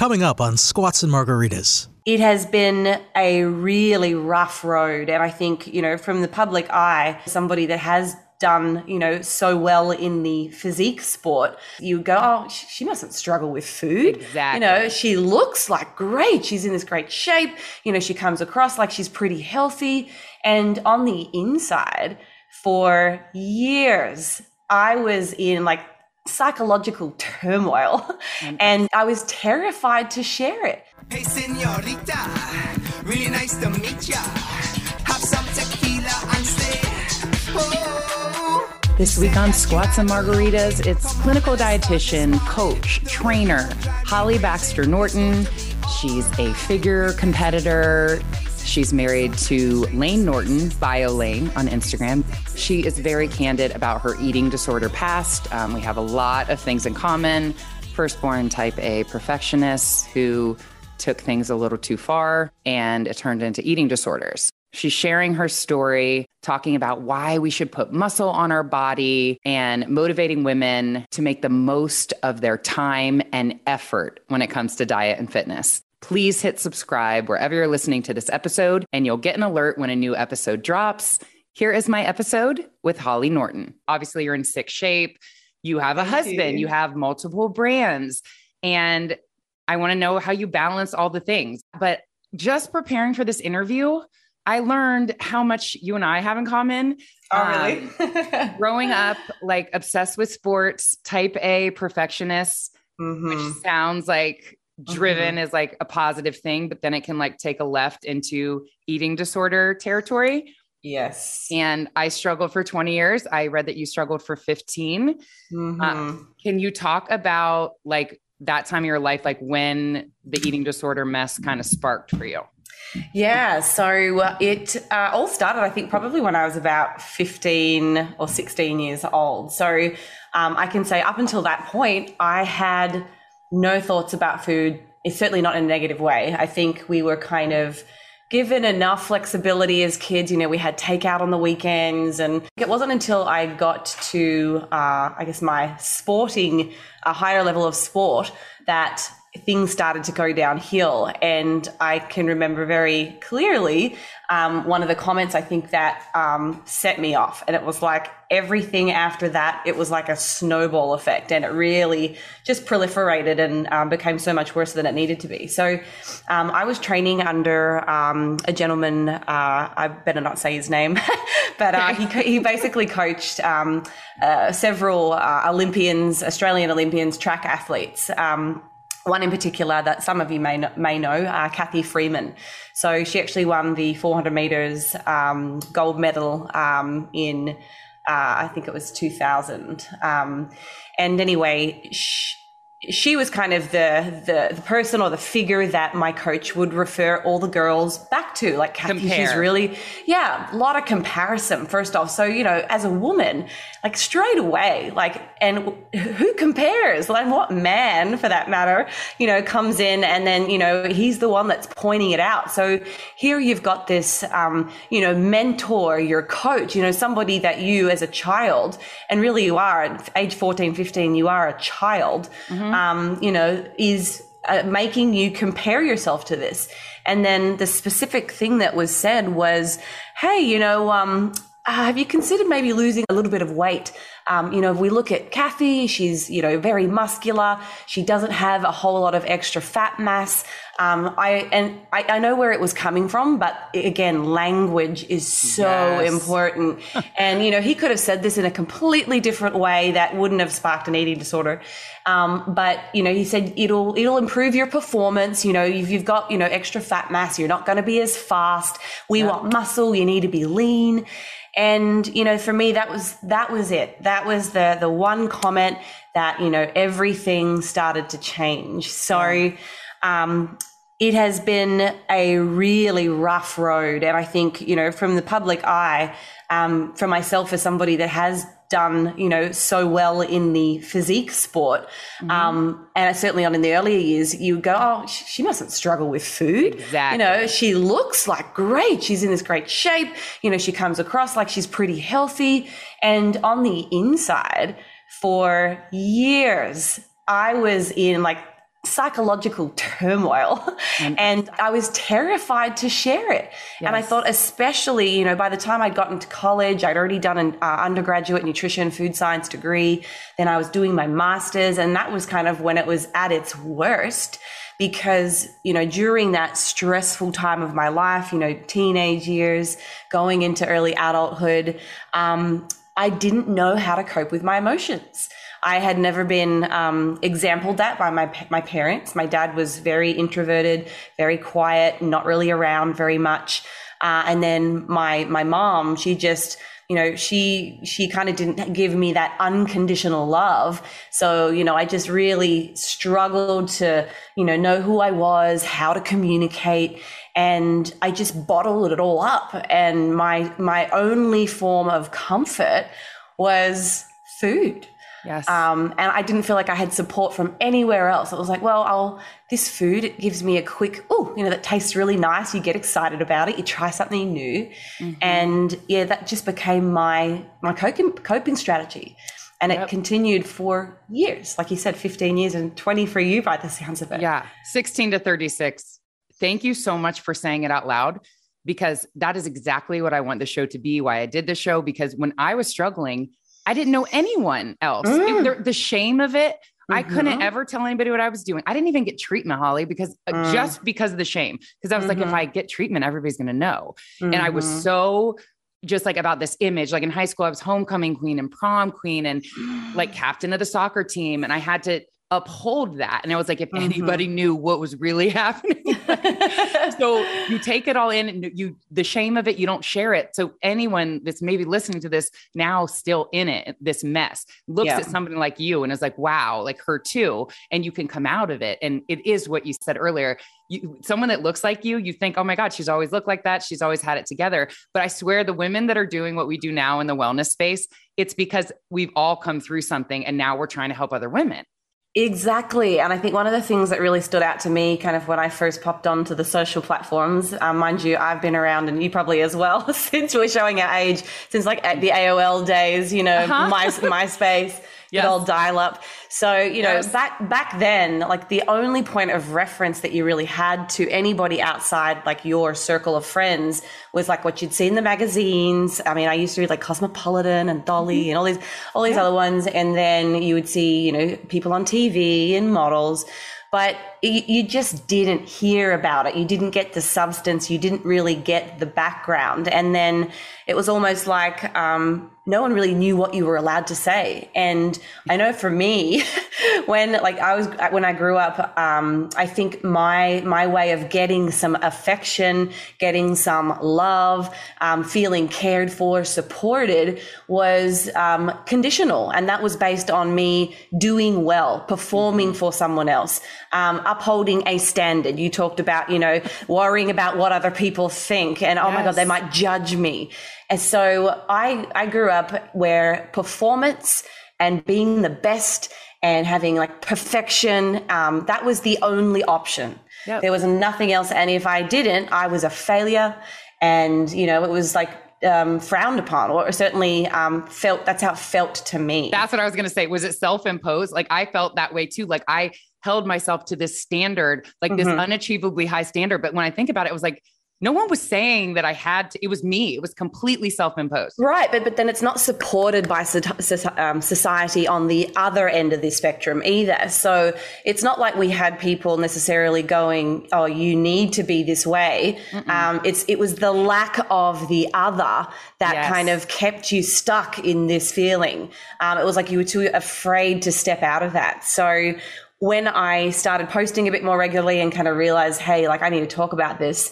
coming up on Squats and Margaritas. It has been a really rough road. And I think, you know, from the public eye, somebody that has done, you know, so well in the physique sport, you go, oh, she mustn't struggle with food. Exactly. You know, she looks like great. She's in this great shape. You know, she comes across like she's pretty healthy. And on the inside, for years, I was in like psychological turmoil and I was terrified to share it. Hey, senorita, really nice to meet ya. Have some tequila and stay. Oh. This week on Squats and Margaritas, it's clinical dietitian, coach, trainer, Holly Baxter Norton. She's a figure competitor. She's married to Layne Norton, Bio Layne on Instagram. She is very candid about her eating disorder past. Um, we have a lot of things in common. Firstborn type A perfectionist who took things a little too far and it turned into eating disorders. She's sharing her story, talking about why we should put muscle on our body and motivating women to make the most of their time and effort when it comes to diet and fitness. Please hit subscribe wherever you're listening to this episode, and you'll get an alert when a new episode drops. Here is my episode with Holly Norton. Obviously, you're in sick shape. You have a husband, you have multiple brands, and I want to know how you balance all the things. But just preparing for this interview, I learned how much you and I have in common. Oh, really? Um, growing up, like obsessed with sports, type A perfectionist, Mhm. which sounds like driven Mm-hmm. is like a positive thing, but then it can like take a left into eating disorder territory. Yes. And I struggled for 20 years. I read that you struggled for 15. Mhm. Uh, can you talk about like that time of your life, like when the eating disorder mess kind of sparked for you? Yeah, so uh, it uh, all started, I think, probably when I was about 15 or 16 years old. So um, I can say up until that point, I had no thoughts about food. It's certainly not in a negative way. I think we were kind of given enough flexibility as kids. You know, we had takeout on the weekends, and it wasn't until I got to, uh, I guess, my sporting, a higher level of sport that things started to go downhill. And I can remember very clearly um, one of the comments I think that um, set me off. And it was like everything after that, it was like a snowball effect. And it really just proliferated and um, became so much worse than it needed to be. So um, I was training under um, a gentleman, uh, I better not say his name, but uh, he, he basically coached um, uh, several uh, Olympians, Australian Olympians, track athletes. Um, one in particular that some of you may know, may know uh, Cathy Freeman. So she actually won the 400 meters um, gold medal um, in, uh, I think it was 2000. Um, and anyway, sh- she was kind of the, the the person or the figure that my coach would refer all the girls back to. Like Cathy, she's really yeah, a lot of comparison. First off, so you know, as a woman, like straight away, like, and who compares? Like, what man, for that matter, you know, comes in and then you know he's the one that's pointing it out. So here you've got this, um, you know, mentor, your coach, you know, somebody that you as a child, and really you are at age 14, 15, you are a child um, you know, is uh, making you compare yourself to this. And then the specific thing that was said was, hey, you know, um, uh, have you considered maybe losing a little bit of weight? Um, you know, if we look at Cathy, she's, you know, very muscular. She doesn't have a whole lot of extra fat mass. Um, I, and I, I know where it was coming from, but again, language is so Yes. important. and, you know, he could have said this in a completely different way that wouldn't have sparked an eating disorder. Um, but, you know, he said it'll, it'll improve your performance. You know, if you've got, you know, extra fat mass, you're not going to be as fast. We want muscle. You need to be lean. And, you know, for me, that was, that was it. That was the, the one comment that, you know, everything started to change. So, um, it has been a really rough road. And I think, you know, from the public eye, um, for myself as somebody that has done, you know, so well in the physique sport, um, and certainly on in the earlier years, you go, oh, sh- she mustn't struggle with food. Exactly. You know, she looks like great. She's in this great shape. You know, she comes across like she's pretty healthy. And on the inside, for years, I was in like psychological turmoil and I was terrified to share it. And I thought, especially, you know, by the time I'd gotten to college, I'd already done an uh, undergraduate nutrition food science degree. Then I was doing my master's, and that was kind of when it was at its worst because, you know, during that stressful time of my life, you know, teenage years, going into early adulthood, um, I didn't know how to cope with my emotions. I had never been um, exampled that by my my parents. My dad was very introverted, very quiet, not really around very much. Uh, and then my my mom, she just you know she she kind of didn't give me that unconditional love. So you know I just really struggled to you know know who I was, how to communicate, and I just bottled it all up. And my my only form of comfort was food. Yes. Um, and I didn't feel like I had support from anywhere else. It was like, well, I'll this food it gives me a quick, oh, you know, that tastes really nice. You get excited about it. You try something new, and yeah, that just became my my coping coping strategy, and it continued for years. Like you said, fifteen years and twenty for you by the sounds of it. Yeah, 16 to 36. Thank you so much for saying it out loud because that is exactly what I want the show to be, why I did the show. Because when I was struggling, I didn't know anyone else. It- mm. the, the shame of it, I couldn't mm-hmm. ever tell anybody what I was doing. I didn't even get treatment, Holly, because uh, mm. just because of the shame. Because I was like, if mm-hmm. I get treatment, everybody's going to know. And I was mm-hmm. so just like about this image. Like in high school, I was homecoming queen and prom queen and like captain of the soccer team. And I had to uphold that. And I was like, if anybody mm-hmm. knew what was really happening. so you take it all in and you, the shame of it, you don't share it. So anyone that's maybe listening to this now still in it, this mess looks Yeah. at somebody like you and is like, wow, like her too. And you can come out of it. And it is what you said earlier. You, someone that looks like you, you think, oh my God, she's always looked like that. She's always had it together. But I swear the women that are doing what we do now in the wellness space, it's because we've all come through something and now we're trying to help other women. Exactly. And I think one of the things that really stood out to me kind of when I first popped onto the social platforms, um, mind you, I've been around and you probably as well since we're showing our age, since like at the AOL days, you know, Uh-huh. My, MySpace, Yes. good old dial up. So, you know, Yes. back, back then, like the only point of reference that you really had to anybody outside like your circle of friends was like what you'd see in the magazines. I mean, I used to read like Cosmopolitan and Dolly Mm-hmm. and all these, all these other ones. And then you would see, you know, people on TV and models, but you, you just didn't hear about it. You didn't get the substance. You didn't really get the background. And then it was almost like, um, no one really knew what you were allowed to say. And I know for me, when like I was when I grew up, um, I think my my way of getting some affection, getting some love, um, feeling cared for, supported was um, conditional, and that was based on me doing well, performing for someone else, um, upholding a standard. You talked about, you know, worrying about what other people think, and oh my god, they might judge me. And so I I grew up where performance and being the best and having like perfection um, that was the only option. Yep. There was nothing else, and if I didn't, I was a failure, and you know it was like um, frowned upon, or certainly um, felt. That's how it felt to me. That's what I was going to say. Was it self imposed? Like I felt that way too. Like I held myself to this standard, like this unachievably high standard. But when I think about it, it was like, no one was saying that I had to, it was me. It was completely self imposed. Right, but but then it's not supported by so- so- um, society on the other end of the spectrum either. So it's not like we had people necessarily going, "Oh, you need to be this way." Um, it's it was the lack of the other that Yes. kind of kept you stuck in this feeling. Um, it was like you were too afraid to step out of that. So when I started posting a bit more regularly and kind of realized, hey, like I need to talk about this.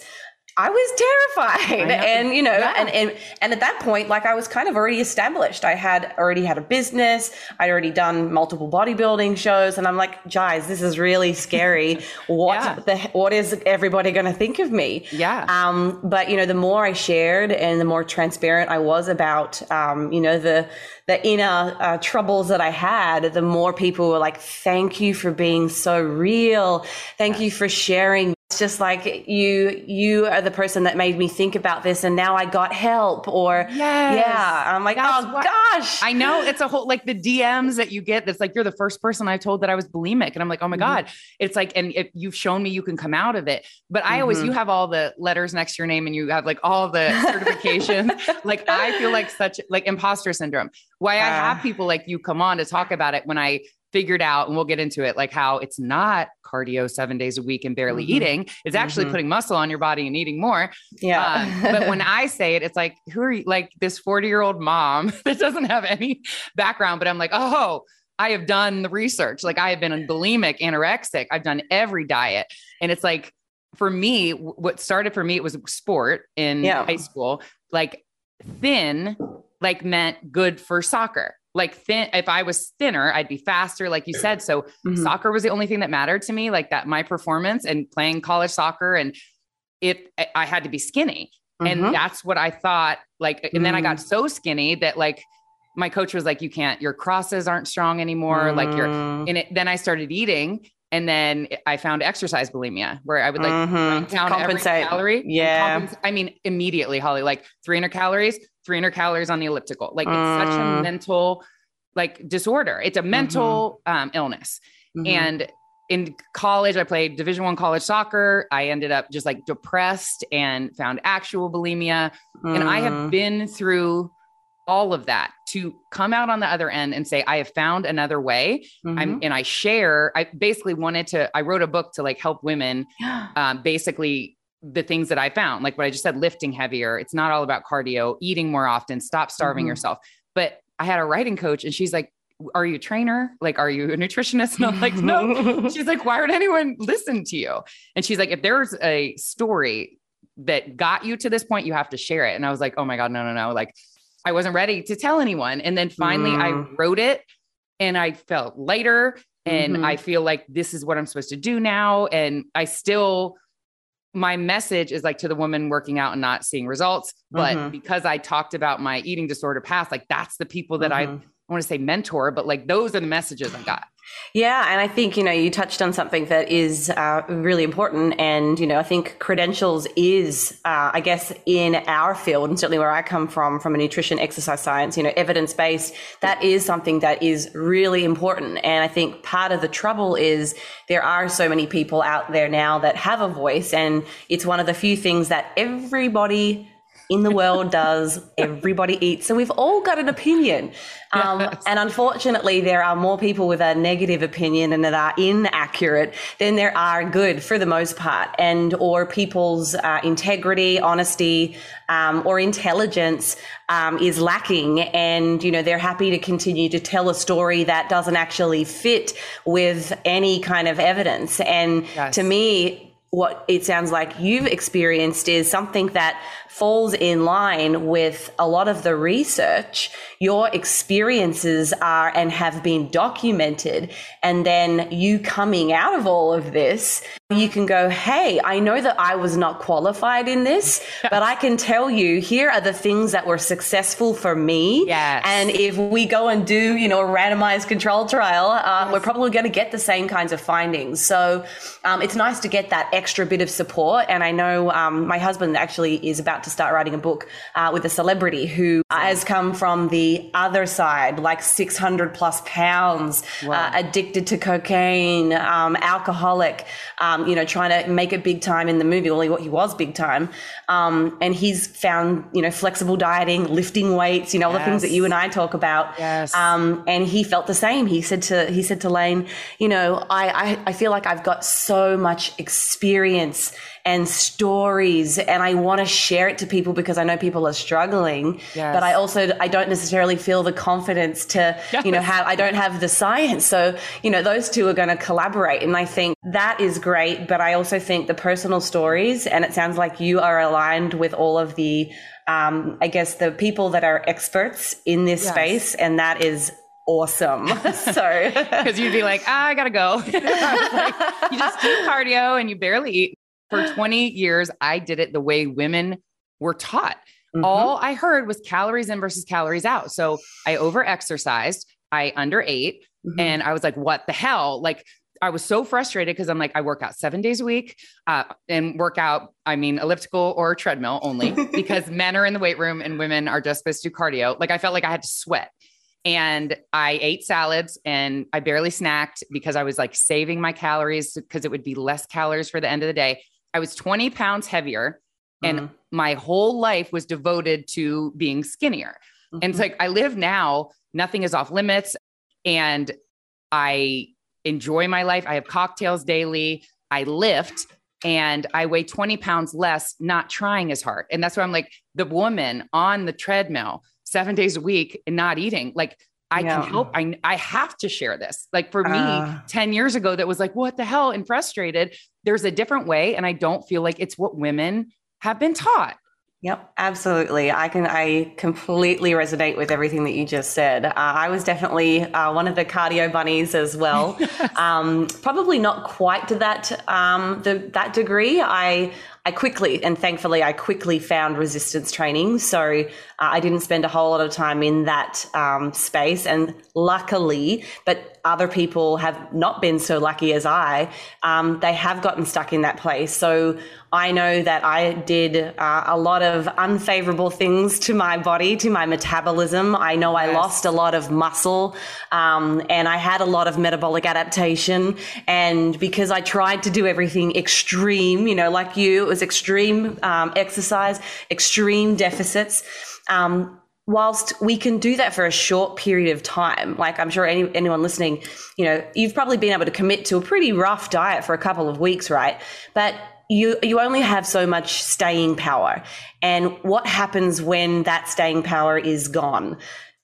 I was terrified. know. And, you know, Yeah. and, and and at that point, like I was kind of already established. I had already had a business. I'd already done multiple bodybuilding shows. And I'm like, guys, this is really scary. What Yeah. the what is everybody gonna think of me? Yeah. Um, but you know, the more I shared and the more transparent I was about um, you know, the the inner uh, troubles that I had, the more people were like, "Thank you for being so real. Thank you for sharing it's just like you you are the person that made me think about this and now I got help or Yes. yeah I'm like That's oh what- gosh I know it's a whole like the DMs that you get that's like you're the first person I told that I was bulimic. And I'm like, oh my Mhm. God. It's like, and if you've shown me you can come out of it. But I always Mhm. you have all the letters next to your name and you have like all the certifications. like I feel like such like imposter syndrome. Why I Ah. have people like you come on to talk about it when I figured out, and we'll get into it, like how it's not cardio seven days a week and barely Mhm. eating. It's actually Mhm. putting muscle on your body and eating more. yeah Uh, but when I say it, it's like, who are you? Like this 40 year old mom that doesn't have any background, but I'm like, oh, I have done the research. Like I have been a bulimic, anorexic. I've done every diet. And it's like, for me, what started for me, it was sport in Yeah. high school. Like thin, like meant good for soccer. Like thin, if I was thinner, I'd be faster, like you said. So Mhm. soccer was the only thing that mattered to me, like that my performance and playing college soccer. And it, I- had to be skinny. And that's what I thought. Like, and then I got so skinny that like my coach was like, you can't, your crosses aren't strong anymore. Like you're, Mm. and it, then I started eating. And then I found exercise bulimia where I would like Mhm. write down Compensate. every calorie. Yeah. compens- I mean, immediately, Holly, like 300 calories, 300 calories on the elliptical. Like it's such a Mm. mental like disorder. It's a mental um, illness. Mhm. And in college, I played Division One college soccer. I ended up just like depressed and found actual bulimia. And I have Mm. been through all of that to come out on the other end and say, I have found another way. I'm Mhm. and I share. I basically wanted to, I wrote a book to like help women um, basically the things that I found, like what I just said, lifting heavier. It's not all about cardio, eating more often, stop starving Mhm. yourself. But I had a writing coach and she's like, Are you a trainer? Like, are you a nutritionist? And I'm like, No. She's like, Why would anyone listen to you? And she's like, If there's a story that got you to this point, you have to share it. And I was like, Oh my God, no, no, no. Like, I wasn't ready to tell anyone. And then finally I Mm. wrote it and I felt lighter and Mhm. I feel like this is what I'm supposed to do now. And I still, my message is like to the woman working out and not seeing results. But Mhm. because I talked about my eating disorder past, like that's the people that I, I Mhm. want to say mentor, but like those are the messages I got. Yeah, and I think you know you touched on something that is uh, really important, and you know I think credentials is, uh, I guess, in our field, and certainly where I come from, from a nutrition exercise science, you know, evidence based. That is something that is really important, and I think part of the trouble is there are so many people out there now that have a voice, and it's one of the few things that everybody in the world does. Everybody eats. So we've all got an opinion. Um, Yes. And unfortunately, there are more people with a negative opinion and that are inaccurate than there are good for the most part. And or people's uh, integrity, honesty, um, or intelligence um, is lacking. And, you know, they're happy to continue to tell a story that doesn't actually fit with any kind of evidence. And Yes. to me, what it sounds like you've experienced is something that falls in line with a lot of the research. Your experiences are and have been documented. And then you coming out of all of this, you can go, Hey, I know that I was not qualified in this, but I can tell you here are the things that were successful for me. Yes. And if we go and do, you know, a randomized control trial, uh, we're probably going to get the same kinds of findings. So um, it's nice to get that extra bit of support. And I know um, my husband actually is about to start writing a book uh, with a celebrity who has come from the other side, like 600 plus pounds, uh, addicted to cocaine, um, alcoholic, um, you know, trying to make it big time in the movie. Well, he, he was big time. Um, and he's found, you know, flexible dieting, lifting weights, you know, all the things that you and I talk about. Yes. Um, and he felt the same. He said to he said to Layne, you know, I, I I feel like I've got so much experience and stories, and I want to share it to people because I know people are struggling. Yes. But I also I don't necessarily feel the confidence to you know have I don't have the science. So you know those two are going to collaborate, and I think that is great. But I also think the personal stories, and it sounds like you are aligned with all of the. Um, I guess the people that are experts in this Yes. space, and that is awesome. so, Because you'd be like, ah, I gotta go. Like, you just do cardio and you barely eat. For 20 years, I did it the way women were taught. Mhm. All I heard was calories in versus calories out. So I over exercised, I under ate, Mhm. and I was like, what the hell? Like, I was so frustrated because I'm like, I work out seven days a week uh, and work out, I mean, elliptical or treadmill only because men are in the weight room and women are just supposed to do cardio. Like I felt like I had to sweat. And I ate salads and I barely snacked because I was like saving my calories because it would be less calories for the end of the day. I was 20 pounds heavier and Mhm. my whole life was devoted to being skinnier. And it's Mhm. like I live now, nothing is off limits. And I enjoy my life. I have cocktails daily. I lift and I weigh 20 pounds less, not trying as hard. And that's why I'm like the woman on the treadmill seven days a week and not eating. Like I Yeah. can help. I, I have to share this. Like for me, Ah. 10 years ago, that was like, what the hell? And frustrated. There's a different way. And I don't feel like it's what women have been taught. Yep, absolutely. I can. I completely resonate with everything that you just said. Uh, I was definitely uh, one of the cardio bunnies as well. um, probably not quite to that um, the, that degree. I I quickly and thankfully I quickly found resistance training, so uh, I didn't spend a whole lot of time in that um, space. And luckily, but other people have not been so lucky as I. Um, they have gotten stuck in that place. So I know that I did uh, a lot of unfavorable things to my body, to my metabolism. I know I Yes. lost a lot of muscle um, and I had a lot of metabolic adaptation. And because I tried to do everything extreme, you know, like you, was extreme um, exercise, extreme deficits. Um, whilst we can do that for a short period of time, like I'm sure any, anyone listening, you know, you've probably been able to commit to a pretty rough diet for a couple of weeks, right? But you you only have so much staying power. And what happens when that staying power is gone?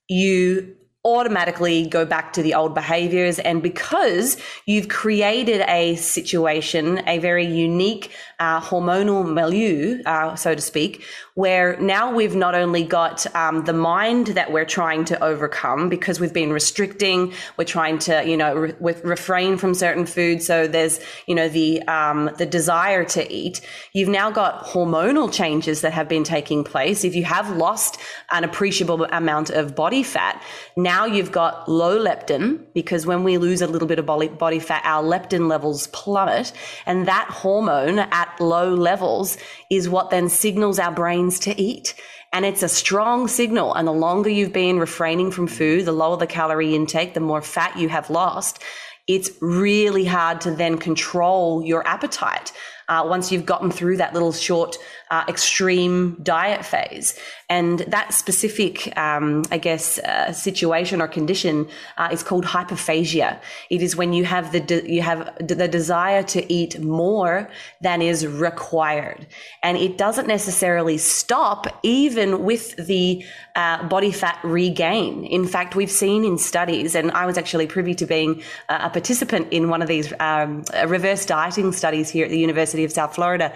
You automatically go back to the old behaviors. And because you've created a situation a very unique uh, hormonal milieu uh, so to speak where now we've not only got um, the mind that we're trying to overcome because we've been restricting we're trying to you know re- with, refrain from certain foods so there's you know the um, the desire to eat. You've now got hormonal changes that have been taking place. If you have lost an appreciable amount of body fat now you've got low leptin because when we lose a little bit of body, body fat our leptin levels plummet and that hormone at low levels is what then signals our to eat and it's a strong signal. And the longer you've been refraining from food, the lower the calorie intake, the more fat you have lost. It's really hard to then control your appetite uh, once you've gotten through that little short, uh, extreme diet phase. And that specific, um, I guess, uh, situation or condition uh, is called hyperphagia. It is when you have the de- you have the desire to eat more than is required, and it doesn't necessarily stop even with the uh, body fat regain. In fact, we've seen in studies, and I was actually privy to being a participant in one of these um, reverse dieting studies here at the University of South Florida.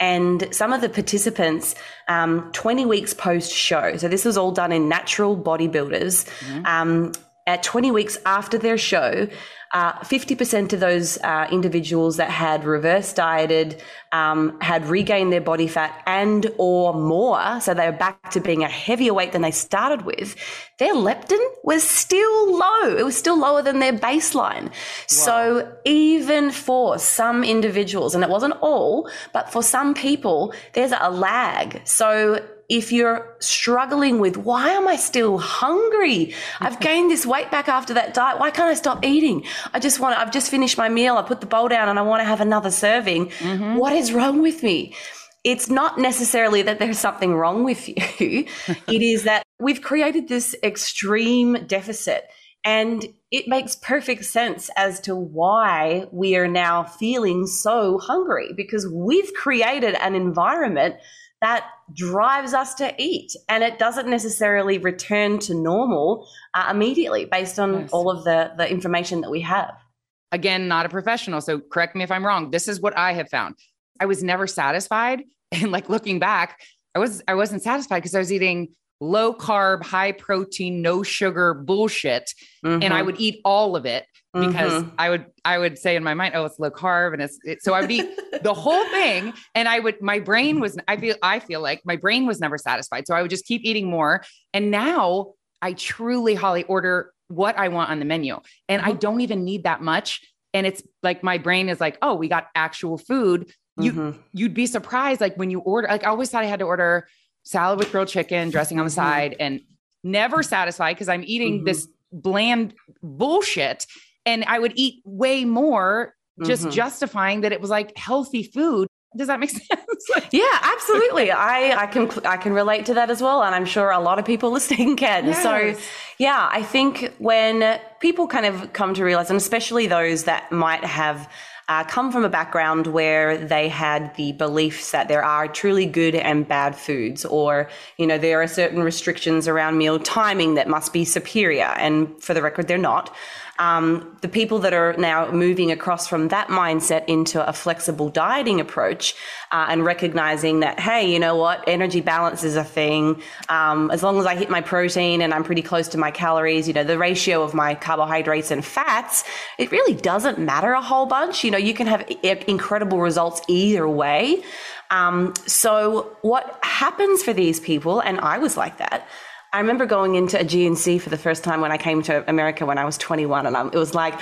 And some of the participants, um, 20 weeks post show, so this was all done in natural bodybuilders. Um, at 20 weeks after their show, uh, 50% of those uh, individuals that had reverse dieted um, had regained their body fat and or more so they were back to being a heavier weight than they started with their leptin was still low. It was still lower than their baseline. So even for some individuals and it wasn't all but for some people there's a lag. So if you're struggling with why am I still hungry? I've gained this weight back after that diet. Why can't I stop eating? I just want to, I've just finished my meal. I put the bowl down and I want to have another serving. Mm-hmm. What is wrong with me? It's not necessarily that there's something wrong with you. it is that we've created this extreme deficit and it makes perfect sense as to why we are now feeling so hungry because we've created an environment that drives us to eat and it doesn't necessarily return to normal uh, immediately based on Yes. all of the the information that we have again, not a professional. So correct me if I'm wrong. This is what I have found. I was never satisfied. And like looking back, I was I wasn't satisfied because I was eating low carb, high protein, no sugar bullshit. And I Mhm. would eat all of it because Mhm. I would I would say in my mind, oh, it's low carb. And it's it, so I would eat the whole thing. And I would my brain was I feel I feel like my brain was never satisfied. So I would just keep eating more. And now I truly, Holly, order what I want on the menu. And I Mhm. don't even need that much. and it's like my brain is like, oh, we got actual food. You Mhm. you'd be surprised like when you order like I always thought I had to order salad with grilled chicken, dressing on the Mhm. side, and never satisfied because I'm eating Mhm. this bland bullshit. And I would eat way more, just Mhm. justifying that it was like healthy food. Does that make sense? Yeah, absolutely. I, I can I can relate to that as well, and I'm sure a lot of people listening can. So, yeah, I think when people kind of come to realize, and especially those that might have uh, come from a background where they had the beliefs that there are truly good and bad foods, or you know there are certain restrictions around meal timing that must be superior, and for the record, they're not. Um, the people that are now moving across from that mindset into a flexible dieting approach uh, and recognizing that, hey, you know what, energy balance is a thing. Um, as long as I hit my protein and I'm pretty close to my calories, you know, the ratio of my carbohydrates and fats, it really doesn't matter a whole bunch. You know, you can have incredible results either way. Um, so, what happens for these people, and I was like that. I remember going into a GNC for the first time when I came to America when I was 21, and I'm, it was like,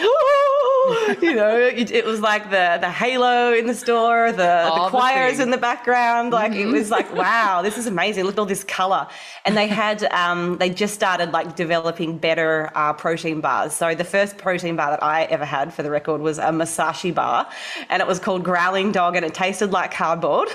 you know, it, it was like the the halo in the store, the, All the the choirs things. in the background. Like it was like, wow, this is amazing. Look at all this color. And they had, um, they just started like developing better uh, protein bars. So the first protein bar that I ever had, for the record, was a Masashi bar, and it was called Growling Dog, and it tasted like cardboard.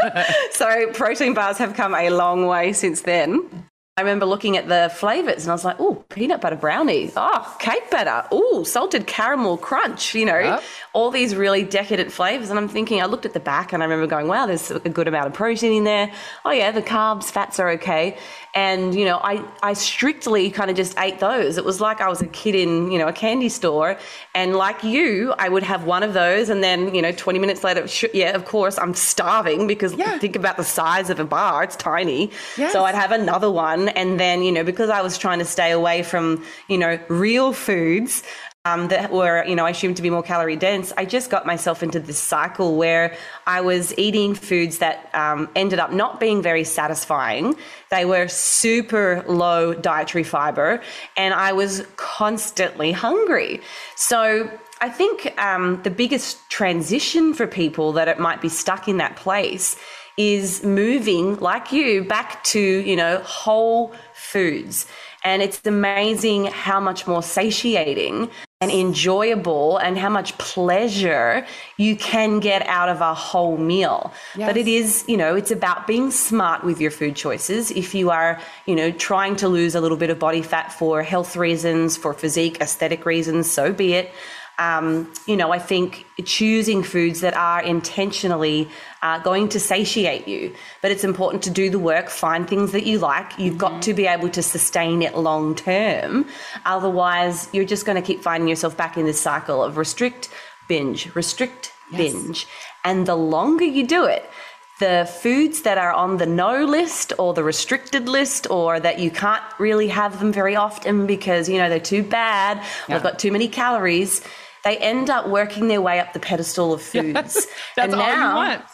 so protein bars have come a long way since then. I remember looking at the flavors and I was like, oh, peanut butter brownie. Oh, cake batter. Oh, salted caramel crunch, you know, Yep. all these really decadent flavors. And I'm thinking, I looked at the back and I remember going, wow, there's a good amount of protein in there. Oh, yeah, the carbs, fats are okay. And, you know, I, I strictly kind of just ate those. It was like I was a kid in, you know, a candy store. And like you, I would have one of those. And then, you know, 20 minutes later, sh- yeah, of course, I'm starving because Yeah. think about the size of a bar. It's tiny. Yes. So I'd have another one. And then, you know, because I was trying to stay away from, you know, real foods um, that were, you know, I assumed to be more calorie dense, I just got myself into this cycle where I was eating foods that um, ended up not being very satisfying. They were super low dietary fiber, and I was constantly hungry. So I think um, the biggest transition for people that it might be stuck in that place is moving like you back to you know whole foods and it's amazing how much more satiating and enjoyable and how much pleasure you can get out of a whole meal. But it is you know it's about being smart with your food choices. If you are you know trying to lose a little bit of body fat for health reasons for physique aesthetic reasons so be it um, you know, I think choosing foods that are intentionally uh, going to satiate you, but it's important to do the work, find things that you like. You've got to be able to sustain it long term. Otherwise, you're just going to keep finding yourself back in this cycle of restrict, binge, restrict, binge. And the longer you do it, the foods that are on the no list or the restricted list or that you can't really have them very often because you know they're too bad or Yeah. they've got too many calories they end up working their way up the pedestal of foods. That's and all now, you want.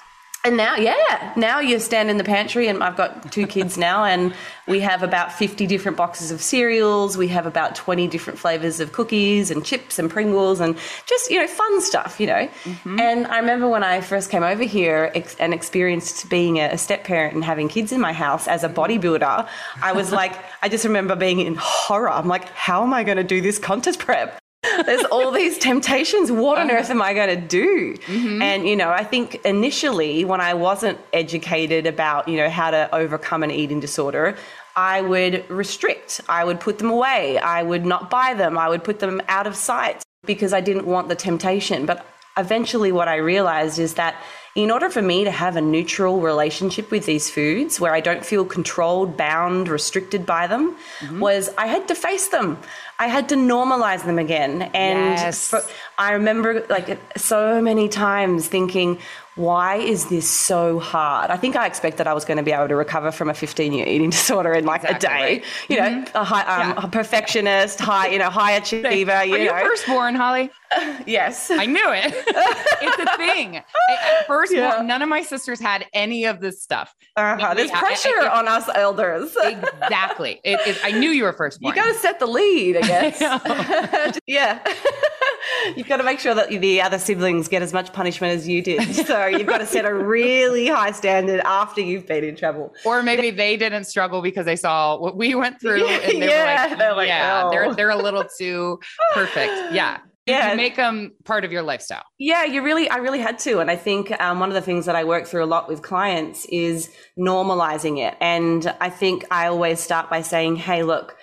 and now yeah. Now you stand in the pantry and i've got two kids now and we have about 50 different boxes of cereals. We have about 20 different flavors of cookies and chips and pringles and just you know fun stuff you know. And i remember when i first came over here ex- and experienced being a, a step parent and having kids in my house as a bodybuilder i was like i just remember being in horror. I'm like how am i going to do this contest prep there's all these temptations. What on earth am I going to do? Mm-hmm. And, you know, I think initially when I wasn't educated about, you know, how to overcome an eating disorder, I would restrict, I would put them away, I would not buy them, I would put them out of sight because I didn't want the temptation. But eventually, what I realized is that in order for me to have a neutral relationship with these foods where I don't feel controlled, bound, restricted by them, was I had to face them. I had to normalize them again. And Yes. for- I remember like so many times thinking, why is this so hard? I think I expected I was going to be able to recover from a 15 year eating disorder in like Exactly a day. You know, a, high, um, Yeah. a perfectionist, high, you know, high achiever. Are You you know, firstborn, Holly? yes. I knew it. it's a thing. I- first, Yeah. none of my sisters had any of this stuff. Uh-huh. There's Yeah, I- I- pressure I- on us elders. Exactly. It, it, I knew you were firstborn. You got to set the lead, I guess. yeah. you've got to make sure that the other siblings get as much punishment as you did. So you've got to set a really high standard after you've been in trouble. Or maybe they didn't struggle because they saw what we went through and they Yeah, were like, they're like, yeah, "Oh." they're they're a little too perfect. Yeah. Yeah. you make them part of your lifestyle? Yeah, you really, I really had to. And I think um, one of the things that I work through a lot with clients is normalizing it. And I think I always start by saying, hey, look,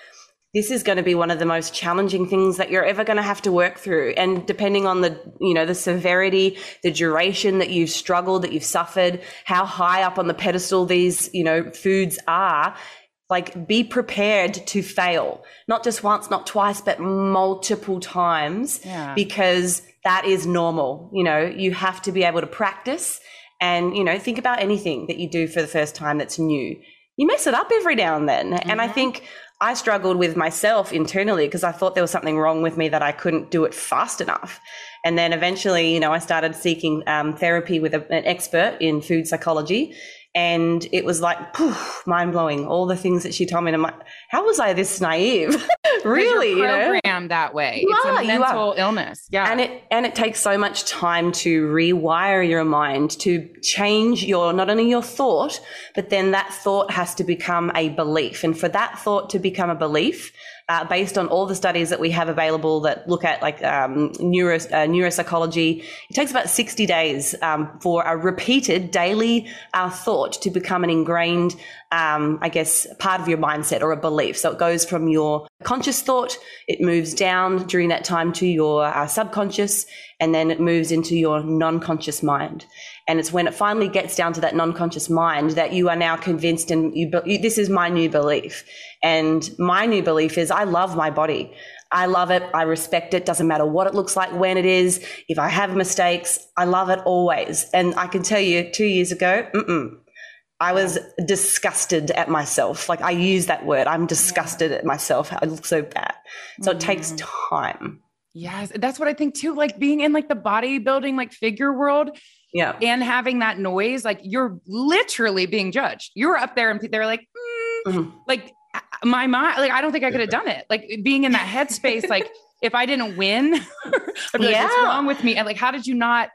this is going to be one of the most challenging things that you're ever going to have to work through. And depending on the, you know, the severity, the duration that you've struggled, that you've suffered, how high up on the pedestal these, you know, foods are, like be prepared to fail. Not just once not twice but multiple times Yeah. because that is normal you know? You have to be able to practice and you know think about anything that you do for the first time that's new. You mess it up every now and then. And i think i struggled with myself internally because i thought there was something wrong with me that i couldn't do it fast enough. And then eventually you know i started seeking um, therapy with a, an expert in food psychology and it was like poof, mind blowing. All the things that she told me, and I'm like, how was I this naive? really, You're you know? programmed that way. You it's are, a mental illness. Yeah. And it and it takes so much time to rewire your mind to change your not only your thought, but then that thought has to become a belief. And for that thought to become a belief, uh, based on all the studies that we have available that look at like um, neuro, uh, neuropsychology, it takes about 60 days um, for a repeated daily uh, thought to become an ingrained, um, I guess, part of your mindset or a belief. So it goes from your conscious thought, it moves down during that time to your uh, subconscious, and then it moves into your non conscious mind. And it's when it finally gets down to that non conscious mind that you are now convinced, and you, be- this is my new belief. And my new belief is I love my body. I love it. I respect it. Doesn't matter what it looks like, when it is. If I have mistakes, I love it always. And I can tell you, two years ago, mm-mm, I was disgusted at myself. Like I use that word. I'm disgusted at myself. I look so bad. So it takes mm. time. yes. That's what I think too. Like being in like the bodybuilding, like figure world Yeah. and having that noise, like you're literally being judged. You're up there and they're like, mm, Mhm. like my mind, like I don't think I could have done it. Like being in that headspace, like if I didn't win, I'd be like, what's wrong with me? And like, how did you not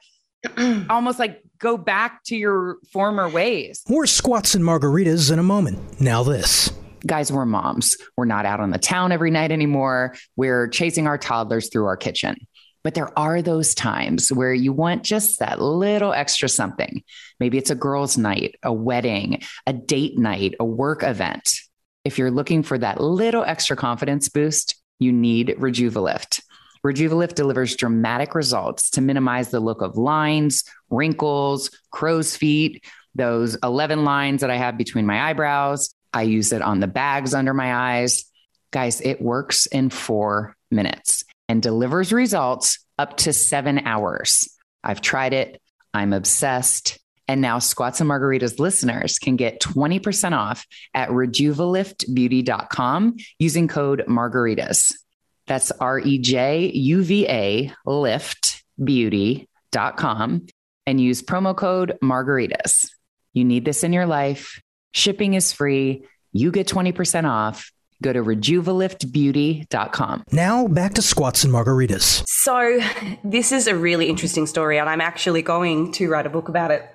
almost like go back to your former ways? More squats and margaritas in a moment. Now, this. guys, we're moms. We're not out on the town every night anymore. We're chasing our toddlers through our kitchen. But there are those times where you want just that little extra something. Maybe it's a girls' night, a wedding, a date night, a work event. If you're looking for that little extra confidence boost, you need Rejuvalift. Rejuvalift delivers dramatic results to minimize the look of lines, wrinkles, crow's feet, those 11 lines that I have between my eyebrows. I use it on the bags under my eyes. Guys, it works in four minutes and delivers results up to seven hours. I've tried it. I'm obsessed. And now Squats and Margaritas listeners can get 20% off at rejuvaliftbeauty.com using code margaritas. That's R E J U V A liftbeauty.com and use promo code margaritas. You need this in your life. Shipping is free. You get 20% off. Go to rejuvaliftbeauty.com. Now, back to squats and margaritas. So, this is a really interesting story, and I'm actually going to write a book about it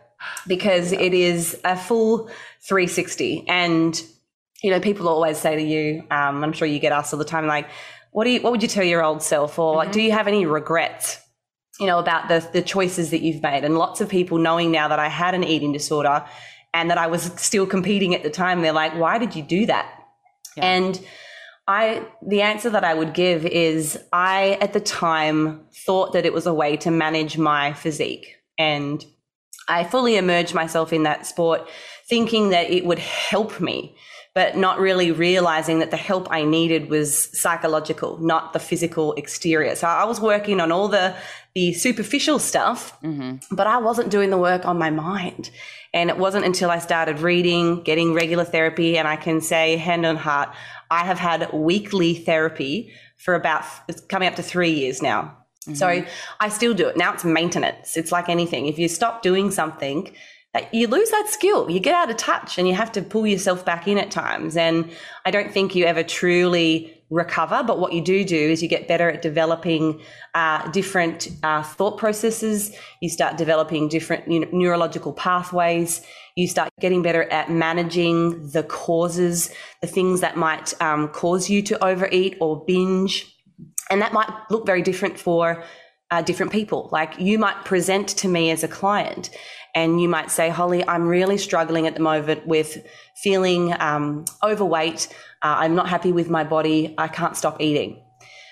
because it is a full 360. And, you know, people always say to you, um, I'm sure you get asked all the time, like, what, do you, what would you tell your old self? Or like, do you have any regrets? you know, about the, the choices that you've made. And lots of people knowing now that I had an eating disorder and that I was still competing at the time, they're like, why did you do that? And I, the answer that I would give is I, at the time, thought that it was a way to manage my physique. And I fully immersed myself in that sport, thinking that it would help me, but not really realizing that the help I needed was psychological, not the physical exterior. So I was working on all the the superficial stuff, mm-hmm. but I wasn't doing the work on my mind. And it wasn't until I started reading, getting regular therapy, and I can say, hand on heart, I have had weekly therapy for about it's coming up to three years now. So mm-hmm. I still do it. Now it's maintenance. It's like anything. If you stop doing something, you lose that skill. You get out of touch and you have to pull yourself back in at times. And I don't think you ever truly recover, but what you do do is you get better at developing uh, different uh, thought processes. You start developing different you know, neurological pathways. You start getting better at managing the causes, the things that might um, cause you to overeat or binge. And that might look very different for uh, different people. Like you might present to me as a client and you might say, Holly, I'm really struggling at the moment with feeling um, overweight. Uh, I'm not happy with my body. I can't stop eating.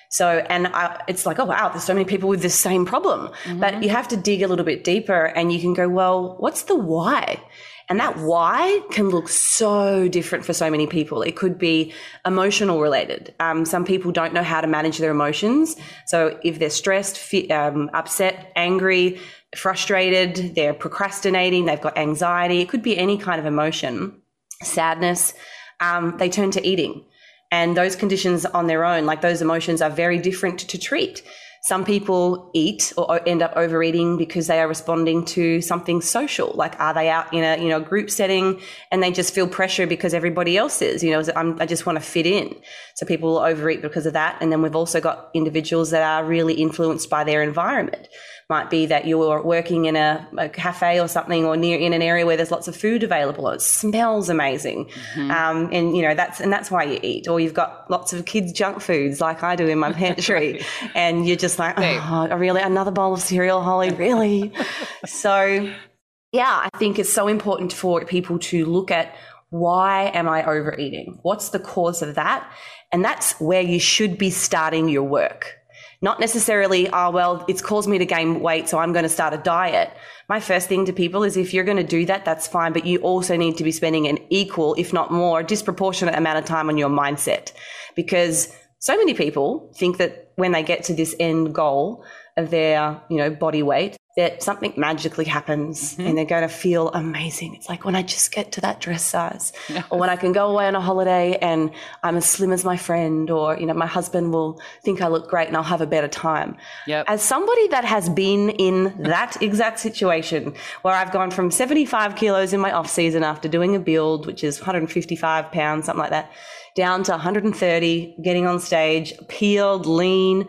So, and I, it's like, oh, wow, there's so many people with this same problem. Mm-hmm. But you have to dig a little bit deeper and you can go, well, what's the why? And that why can look so different for so many people. It could be emotional related. Um, some people don't know how to manage their emotions. So if they're stressed, um, upset, angry, frustrated, they're procrastinating, they've got anxiety, it could be any kind of emotion, sadness, um, they turn to eating. And those conditions on their own, like those emotions, are very different to treat. Some people eat or end up overeating because they are responding to something social. Like, are they out in a you know group setting and they just feel pressure because everybody else is? You know, i just want to fit in. So people will overeat because of that. And then we've also got individuals that are really influenced by their environment might be that you're working in a, a, cafe or something or near in an area where there's lots of food available. It smells amazing. Mm-hmm. um, and you know that's and that's why you eat. Or you've got lots of kids junk foods like i do in my pantry. Right. and you're just like oh really another bowl of cereal holly really? So yeah i think it's so important for people to look at why am i overeating? What's the cause of that? And that's where you should be starting your work not necessarily, oh, well, it's caused me to gain weight, so I'm going to start a diet. My first thing to people is if you're going to do that, that's fine, but you also need to be spending an equal, if not more, disproportionate amount of time on your mindset because so many people think that when they get to this end goal their, you know, body weight, that something magically happens mm-hmm. and they're going to feel amazing. It's like when I just get to that dress size or when I can go away on a holiday and I'm as slim as my friend or, you know, my husband will think I look great and I'll have a better time. Yep. As somebody that has been in that exact situation where I've gone from 75 kilos in my off season after doing a build, which is 155 pounds, something like that, down to 130, getting on stage, peeled, lean,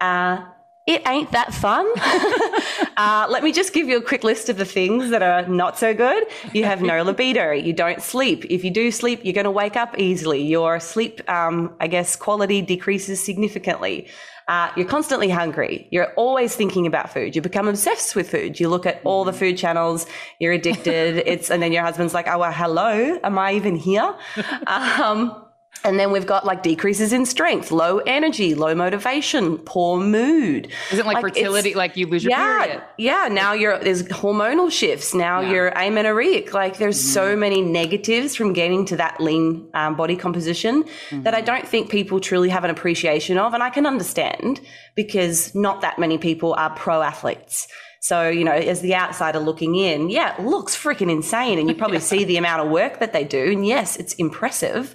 uh, it ain't that fun. uh, let me just give you a quick list of the things that are not so good. You have no libido. You don't sleep. If you do sleep, you're going to wake up easily. Your sleep, um, I guess, quality decreases significantly. Uh, you're constantly hungry. You're always thinking about food. You become obsessed with food. You look at all the food channels. You're addicted. it's and then your husband's like, "Oh, well, hello. Am I even here?" Um, and then we've got like decreases in strength, low energy, low motivation, poor mood. Isn't like, like fertility, like you lose your yeah, period? Yeah, now you're there's hormonal shifts. Now yeah. you're amenorrheic. Like there's mm-hmm. so many negatives from getting to that lean um, body composition mm-hmm. that I don't think people truly have an appreciation of, and I can understand because not that many people are pro athletes. So, you know, as the outsider looking in, yeah, it looks freaking insane. And you probably see the amount of work that they do. And yes, it's impressive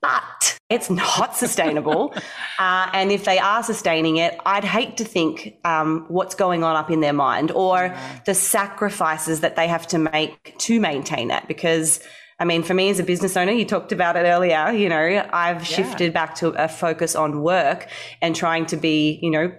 but it's not sustainable. uh, and if they are sustaining it, I'd hate to think um, what's going on up in their mind or yeah. the sacrifices that they have to make to maintain that. Because, I mean, for me as a business owner, you talked about it earlier, you know, I've yeah. shifted back to a focus on work and trying to be, you know,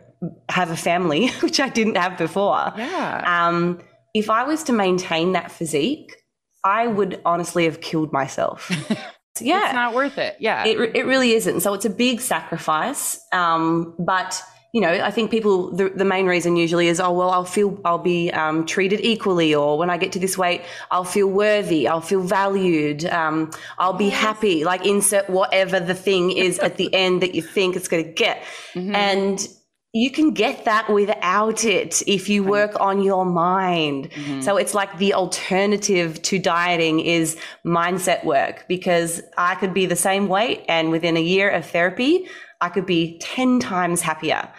have a family, which I didn't have before. Yeah. Um, if I was to maintain that physique, I would honestly have killed myself. yeah, it's not worth it. Yeah, it it really isn't. So it's a big sacrifice. Um, but you know, I think people the, the main reason usually is oh well I'll feel I'll be um, treated equally or when I get to this weight I'll feel worthy I'll feel valued um, I'll be happy like insert whatever the thing is at the end that you think it's going to get mm-hmm. and you can get that without it if you work on your mind. Mm-hmm. So it's like the alternative to dieting is mindset work because I could be the same weight and within a year of therapy, I could be 10 times happier.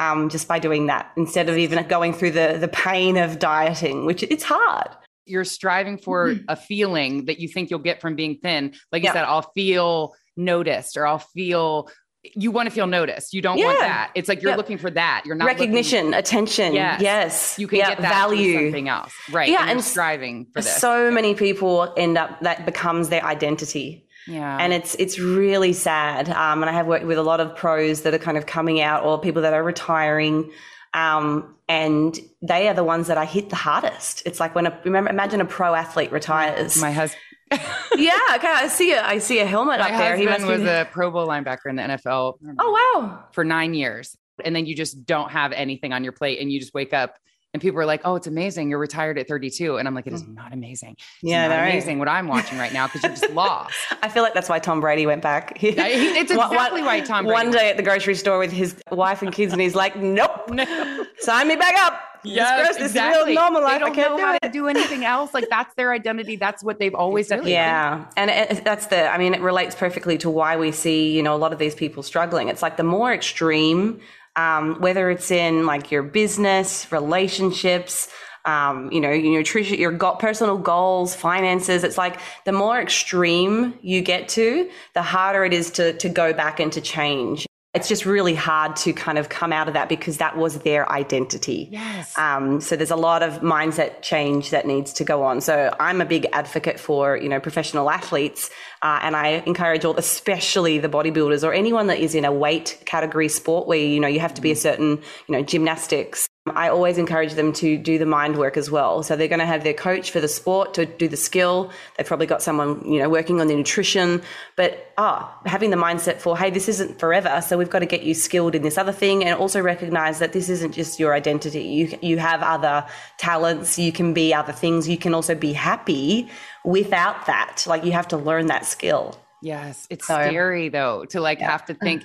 Um, just by doing that instead of even going through the the pain of dieting, which it's hard. You're striving for mm-hmm. a feeling that you think you'll get from being thin. Like you said, I'll feel noticed or I'll feel you want to feel noticed. You don't yeah. want that. It's like you're yep. looking for that. You're not recognition, looking, attention. Yes. yes. You can get that value. something else. Right. Yeah. And, and striving for this. So many people end up that becomes their identity. Yeah. And it's it's really sad. Um, and I have worked with a lot of pros that are kind of coming out or people that are retiring. Um, and they are the ones that I hit the hardest. It's like when a remember imagine a pro athlete retires. My husband. yeah. I see a I see a helmet My up there. He must was be, a Pro Bowl linebacker in the NFL Oh wow. for nine years. And then you just don't have anything on your plate and you just wake up and people are like, oh, it's amazing. You're retired at 32. And I'm like, it is not amazing. It's Mm. Yeah, not no. amazing what I'm watching right now because you're just lost. I feel like that's why Tom Brady went back. He- it's One- exactly why Tom Brady One day at the grocery store with his wife and kids, and he's like, "Nope, No. sign me back up. Yes, this, gross, this exactly. is real normal They life. I don't can't know do how it." to do anything else. Like that's their identity. That's what they've always done. Yeah, and it, that's the. I mean, it relates perfectly to why we see you know a lot of these people struggling. It's like the more extreme, um, whether it's in like your business, relationships. Um, you know, your nutrition, your go- personal goals, finances. It's like the more extreme you get to, the harder it is to to go back and to change. It's just really hard to kind of come out of that because that was their identity. Yes. Um, so there's a lot of mindset change that needs to go on. So I'm a big advocate for you know professional athletes, uh, and I encourage all, especially the bodybuilders or anyone that is in a weight category sport where you know you have to be a certain you know gymnastics. I always encourage them to do the mind work as well. So they're going to have their coach for the sport to do the skill. They've probably got someone, you know, working on the nutrition, but ah, having the mindset for, hey, this isn't forever. So we've got to get you skilled in this other thing and also recognize that this isn't just your identity. You, you have other talents. You can be other things. You can also be happy without that. Like you have to learn that skill. Yes. It's So- scary though to like have to think,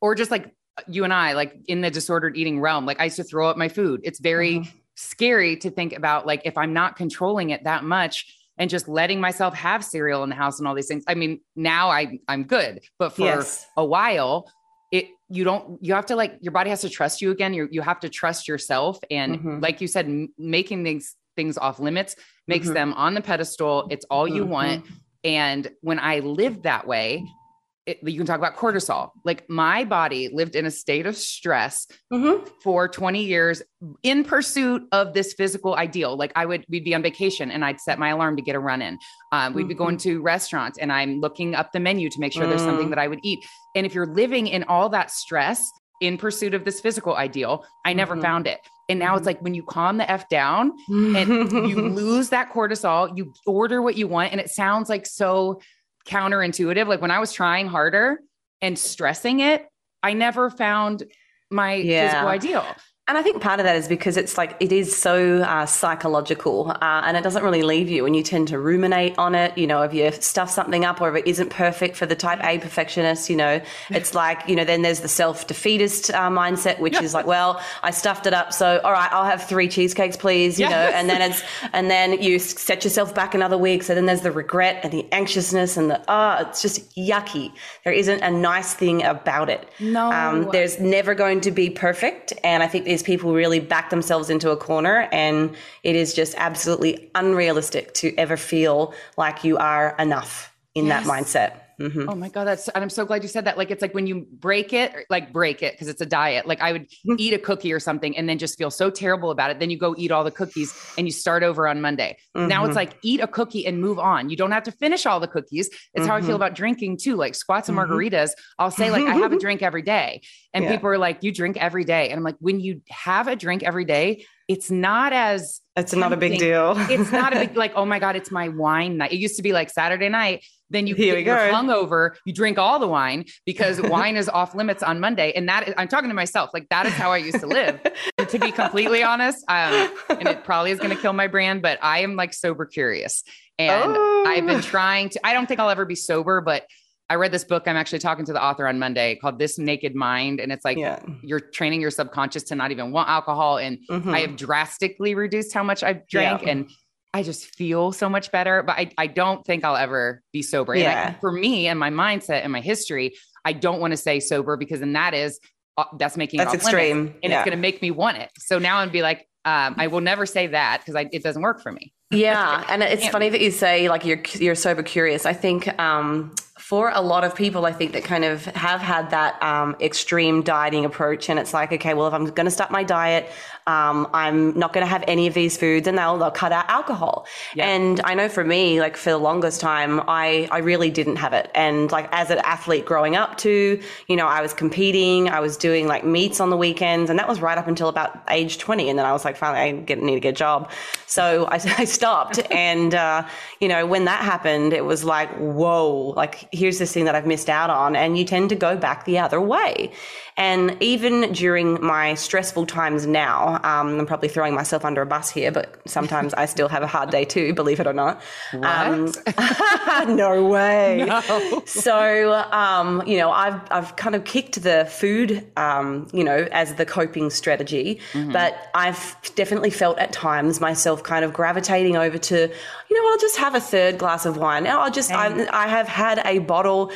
or just like you and I, like in the disordered eating realm, like I used to throw up my food. It's very Mm-hmm. scary to think about like if I'm not controlling it that much and just letting myself have cereal in the house and all these things. I mean, now I I'm good, but for Yes. a while, it you don't you have to like your body has to trust you again. You you have to trust yourself, and Mhm. like you said, m- making things things off limits makes Mhm. them on the pedestal. It's all you Mhm. want. And when I lived that way, it, you can talk about cortisol. Like my body lived in a state of stress Mm-hmm. for 20 years in pursuit of this physical ideal. Like I would, we'd be on vacation and I'd set my alarm to get a run in. Um, we'd be going to restaurants and I'm looking up the menu to make sure there's something Mm. that I would eat. And if you're living in all that stress in pursuit of this physical ideal, I never Mhm. found it. And now it's Mhm. like when you calm the F down and you lose that cortisol, you order what you want. And it sounds like so counterintuitive. Like when I was trying harder and stressing it, I never found my Yeah. physical ideal. And I think part of that is because it's like it is so uh, psychological uh, and it doesn't really leave you and you tend to ruminate on it. You know, if you stuff something up or if it isn't perfect for the type A perfectionist, you know, it's like, you know, then there's the self defeatist uh, mindset, which is like, well, I stuffed it up. So, all right, I'll have three cheesecakes, please, you know, and then it's, and then you set yourself back another week. So then there's the regret and the anxiousness and the, oh, it's just yucky. There isn't a nice thing about it. No. Um, there's never going to be perfect. And I think these people really back themselves into a corner. And it is just absolutely unrealistic to ever feel like you are enough in Yes. that mindset. Mhm. Oh my God. That's, and I'm so glad you said that. Like, it's like when you break it, like break it, because it's a diet. Like I would Mm-hmm. eat a cookie or something and then just feel so terrible about it. Then you go eat all the cookies and you start over on Monday. Now it's Mhm. like eat a cookie and move on. You don't have to finish all the cookies. It's how I Mm-hmm. feel about drinking too. Like squats and margaritas, I'll say like I have a drink every day. And Yeah. people are like, you drink every day. And I'm like, when you have a drink every day, it's not as It's not a big deal. it's not a big like, oh my God, it's my wine night. It used to be like Saturday night. Then you Here get go. hungover, you drink all the wine because wine is off limits on Monday. And that is, I'm talking to myself, like that is how I used to live. To be completely honest, um, and it probably is going to kill my brand, but I am like sober curious. And Oh. I've been trying to, I don't think I'll ever be sober, but I read this book. I'm actually talking to the author on Monday called This Naked Mind. And it's like, yeah. you're training your subconscious to not even want alcohol. And Mhm. I have drastically reduced how much I've drank Yeah. and I just feel so much better. But I, I don't think I'll ever be sober. And I- Yeah. for me and my mindset and my history, I don't want to say sober because then that is uh, that's making That's it off limits, extreme. and Yeah. it's going to make me want it. So now I'm be like, um, I will never say that because it doesn't work for me. Yeah, and it's funny that you say like you're you're sober curious. I think um, for a lot of people, I think that kind of have had that um, extreme dieting approach, and it's like, okay, well, if I'm going to start my diet, Um, I'm not going to have any of these foods, and they'll, they'll cut out alcohol. Yeah. And I know for me, like for the longest time, I, I really didn't have it. And like as an athlete growing up too, you know, I was competing, I was doing like meets on the weekends, and that was right up until about age 20. And then I was like, finally, I get, need to get a job. So I, I stopped. and, uh, you know, when that happened, it was like, whoa, like here's this thing that I've missed out on. And you tend to go back the other way. And even during my stressful times now, um, I'm probably throwing myself under a bus here, but sometimes I still have a hard day too, believe it or not. Um, no way. So, um, you know, I've, I've kind of kicked the food, um, you know, as the coping strategy, but I've definitely felt at times myself kind of gravitating over to, you know, I'll just have a third glass of wine. I'll just, I, I have had a bottle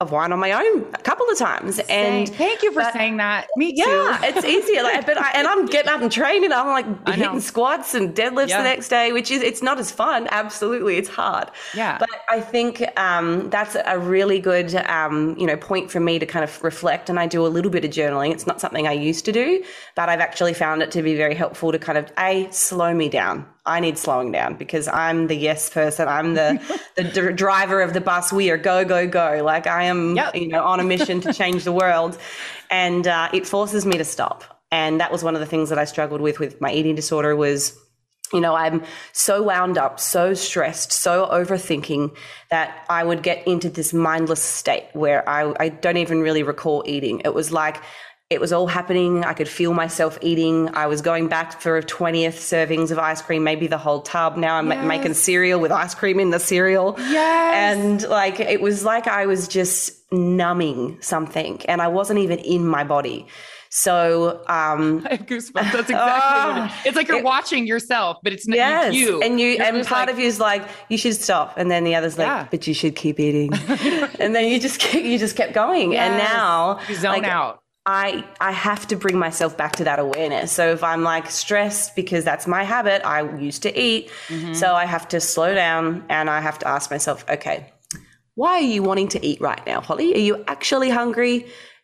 of wine on my own a couple of times. And thank you for but- saying that. Me too. yeah, it's easier. Like, but I, and I'm getting up and training. I'm like hitting squats and deadlifts Yeah. the next day, which is it's not as fun. Absolutely, it's hard. Yeah. But I think um, that's a really good um, you know point for me to kind of reflect. And I do a little bit of journaling. It's not something I used to do, but I've actually found it to be very helpful to kind of a slow me down. I need slowing down because I'm the yes person. I'm the the dr- driver of the bus. We are go go go. Like I am, Yep. you know, on a mission to change the world, and uh, it forces me to stop. And that was one of the things that I struggled with with my eating disorder was you know, I'm so wound up, so stressed, so overthinking that I would get into this mindless state where I, I don't even really recall eating. It was like it was all happening. I could feel myself eating. I was going back for 20th servings of ice cream, maybe the whole tub. Now I'm ma- making cereal with ice cream in the cereal. Yes. And like it was like I was just numbing something and I wasn't even in my body. So, um, I have goosebumps. That's exactly what it, it's like you're watching yourself, but it's not Yes, you. and you You're and part like, of you is like you should stop, and then the other's like, Yeah. but you should keep eating, and then you just keep, you just kept going, and now You zone like, out. I I have to bring myself back to that awareness. So if I'm like stressed because that's my habit, I used to eat, Mm-hmm. so I have to slow down and I have to ask myself, okay, why are you wanting to eat right now, Holly? Are you actually hungry?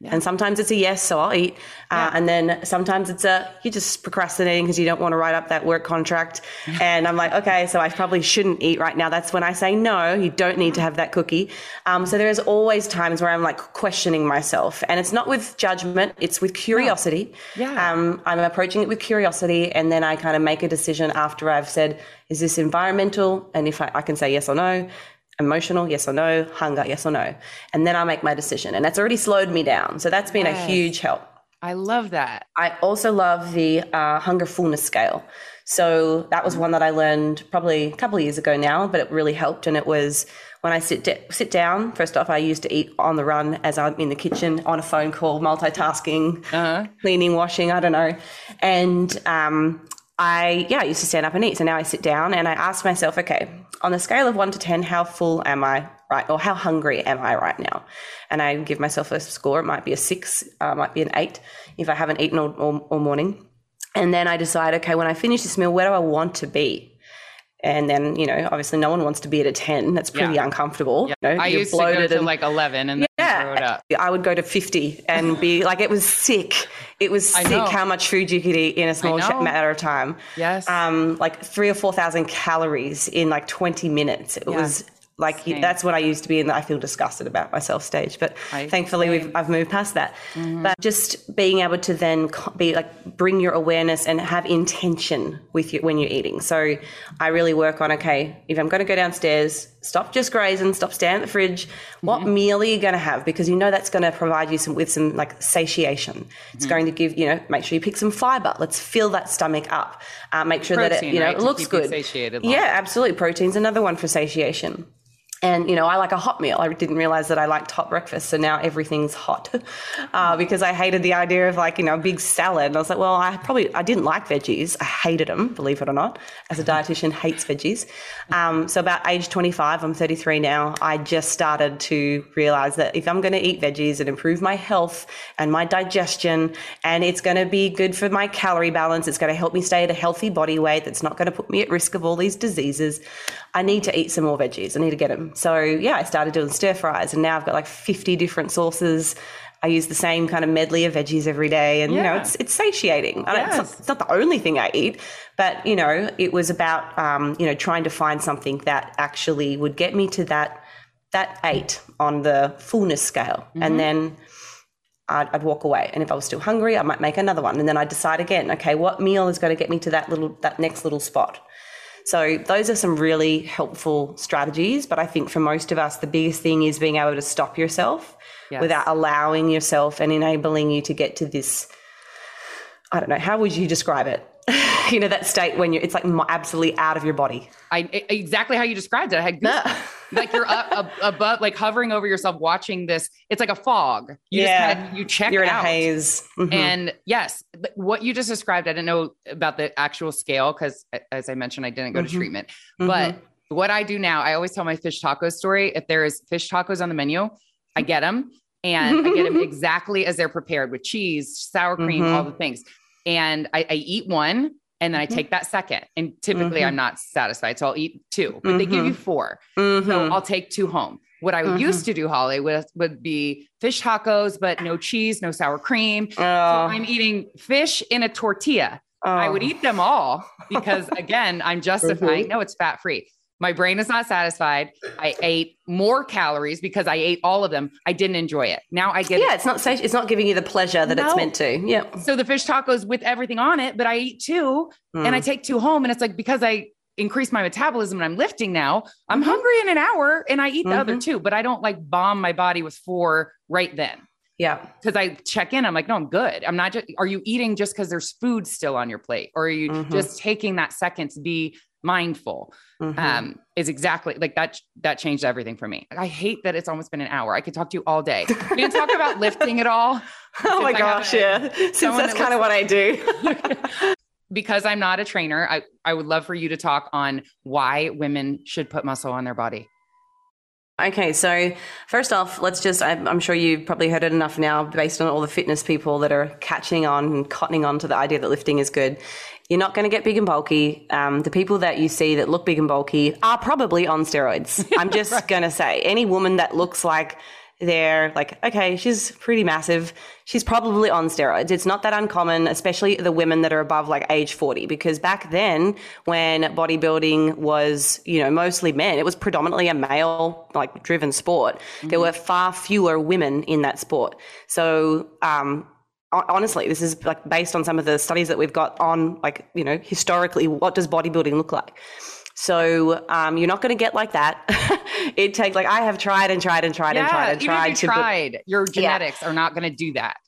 And sometimes it's a yes, so I'll eat. Uh, and then sometimes it's a you're just procrastinating because you don't want to write up that work contract. and I'm like, okay, so I probably shouldn't eat right now. That's when I say no. You don't need to have that cookie. Um, so there's always times where I'm like questioning myself, and it's not with judgment; it's with curiosity. Yeah. Um, I'm approaching it with curiosity, and then I kind of make a decision after I've said, is this environmental? And if I, I can say yes or no emotional, yes or no, hunger, yes or no. And then I make my decision. And that's already slowed me down. So that's been a huge help. I love that. I also love the uh, hunger fullness scale. So that was one that I learned probably a couple of years ago now, but it really helped. And it was when I sit da- sit down. First off, I used to eat on the run as I'm in the kitchen on a phone call, multitasking, cleaning, washing. I don't know. And um, I yeah, I used to stand up and eat. So now I sit down and I ask myself, okay, on a scale of one to ten, how full am I right, or how hungry am I right now? And I give myself a score. It might be a six, uh, might be an eight if I haven't eaten all, all, all morning. And then I decide, okay, when I finish this meal, where do I want to be? And then, you know, obviously no one wants to be at a 10. That's pretty Yeah. uncomfortable. You know, I used to go to and- like 11 and then throw it up. I would go to 50 and be like, it was sick. It was I sick know. how much food you could eat in a small sh- matter of time. Yes. Um, like three or 4,000 calories in like 20 minutes. It Yeah. was like, Same. that's what I used to be in. I feel disgusted about myself stage, but I- thankfully we've, I've moved past that. Mm-hmm. But just being able to then be like, bring your awareness and have intention with you when you're eating. So I really work on, okay, if I'm going to go downstairs, stop just grazing, stop standing at the fridge. What mm-hmm. meal are you going to have? Because you know that's going to provide you some with some like satiation. It's mm-hmm. going to give you know make sure you pick some fiber. Let's fill that stomach up. Uh, make sure that it you know right, it looks good. satiated Yeah, absolutely. Protein's another one for satiation. And you know, I like a hot meal. I didn't realize that I liked hot breakfast, so now everything's hot uh, because I hated the idea of like you know a big salad. And I was like, well, I probably I didn't like veggies. I hated them, believe it or not. As a dietitian, hates veggies. Um, so about age 25, I'm 33 now. I just started to realize that if I'm going to eat veggies and improve my health and my digestion, and it's going to be good for my calorie balance, it's going to help me stay at a healthy body weight. That's not going to put me at risk of all these diseases. I need to eat some more veggies. I need to get them. So yeah, I started doing stir fries, and now I've got like 50 different sauces I use the same kind of medley of veggies every day, and you know, it's it's satiating. I don't, it's, not, it's not the only thing I eat, but you know, it was about um, you know trying to find something that actually would get me to that that eight on the fullness scale, and then. I'd, I'd walk away, and if I was still hungry, I might make another one, and then I'd decide again. Okay, what meal is going to get me to that little that next little spot? So those are some really helpful strategies. But I think for most of us, the biggest thing is being able to stop yourself Yes. without allowing yourself and enabling you to get to this. I don't know. How would you describe it? you know, that state when you're, it's like absolutely out of your body. I exactly how you described it. I had goosebumps. Like you're up, up above, like hovering over yourself, watching this. It's like a fog. You Yeah. just kind of you check You're in a haze. Mhm. And yes, what you just described, I didn't know about the actual scale because, as I mentioned, I didn't go to Mhm. treatment. Mhm. But what I do now, I always tell my fish taco story. If there is fish tacos on the menu, I get them and I get them exactly as they're prepared with cheese, sour cream, all the things. And I, I eat one and then I Mhm. take that second. And typically Mhm. I'm not satisfied. So I'll eat two, but they give you four. So Mhm. I'll take two home. What I Mhm. used to do, Holly, would, would be fish tacos, but no cheese, no sour cream. So Oh, I'm eating fish in a tortilla. I would oh. eat them all because, again, I'm justifying. No, it's fat free. My brain is not satisfied. I ate more calories because I ate all of them. I didn't enjoy it. Now I get Yeah, it's not it's not giving you the pleasure that No. it's meant to. Yeah. So the fish tacos with everything on it, but I eat two and I Mm. take two home. And it's like because I increase my metabolism and I'm lifting now, I'm Mhm. hungry in an hour and I eat the other Mhm. two, but I don't like bomb my body with four right then. yeah. because I check in, I'm like, no, I'm good. I'm not just, are you eating just because there's food still on your plate? Or are you Mhm. just taking that second to be mindful? Mhm. Um, is exactly like that, that changed everything for me. I hate that it's almost been an hour. I could talk to you all day. We didn't talk about lifting at all oh my I gosh, yeah. Since that's that kind of what I do. because I'm not a trainer. I, I would love for you to talk on why women should put muscle on their body. Okay, so first off, let's just, I'm sure you've probably heard it enough now based on all the fitness people that are catching on and cottoning on to the idea that lifting is good. You're not going to get big and bulky. Um, the people that you see that look big and bulky are probably on steroids. I'm just going to say any woman that looks like they're like, okay, she's pretty massive. She's probably on steroids. It's not that uncommon, especially the women that are above like age 40, because back then when bodybuilding was, you know, mostly men, it was predominantly a male like driven sport. There were far fewer women in that sport. So, um, honestly, this is like based on some of the studies that we've got on like, you know, historically, what does bodybuilding look like? So um, you're not going to get like that. it takes like I have tried and tried and tried and tried and tried if you tried, your genetics are not going to do that.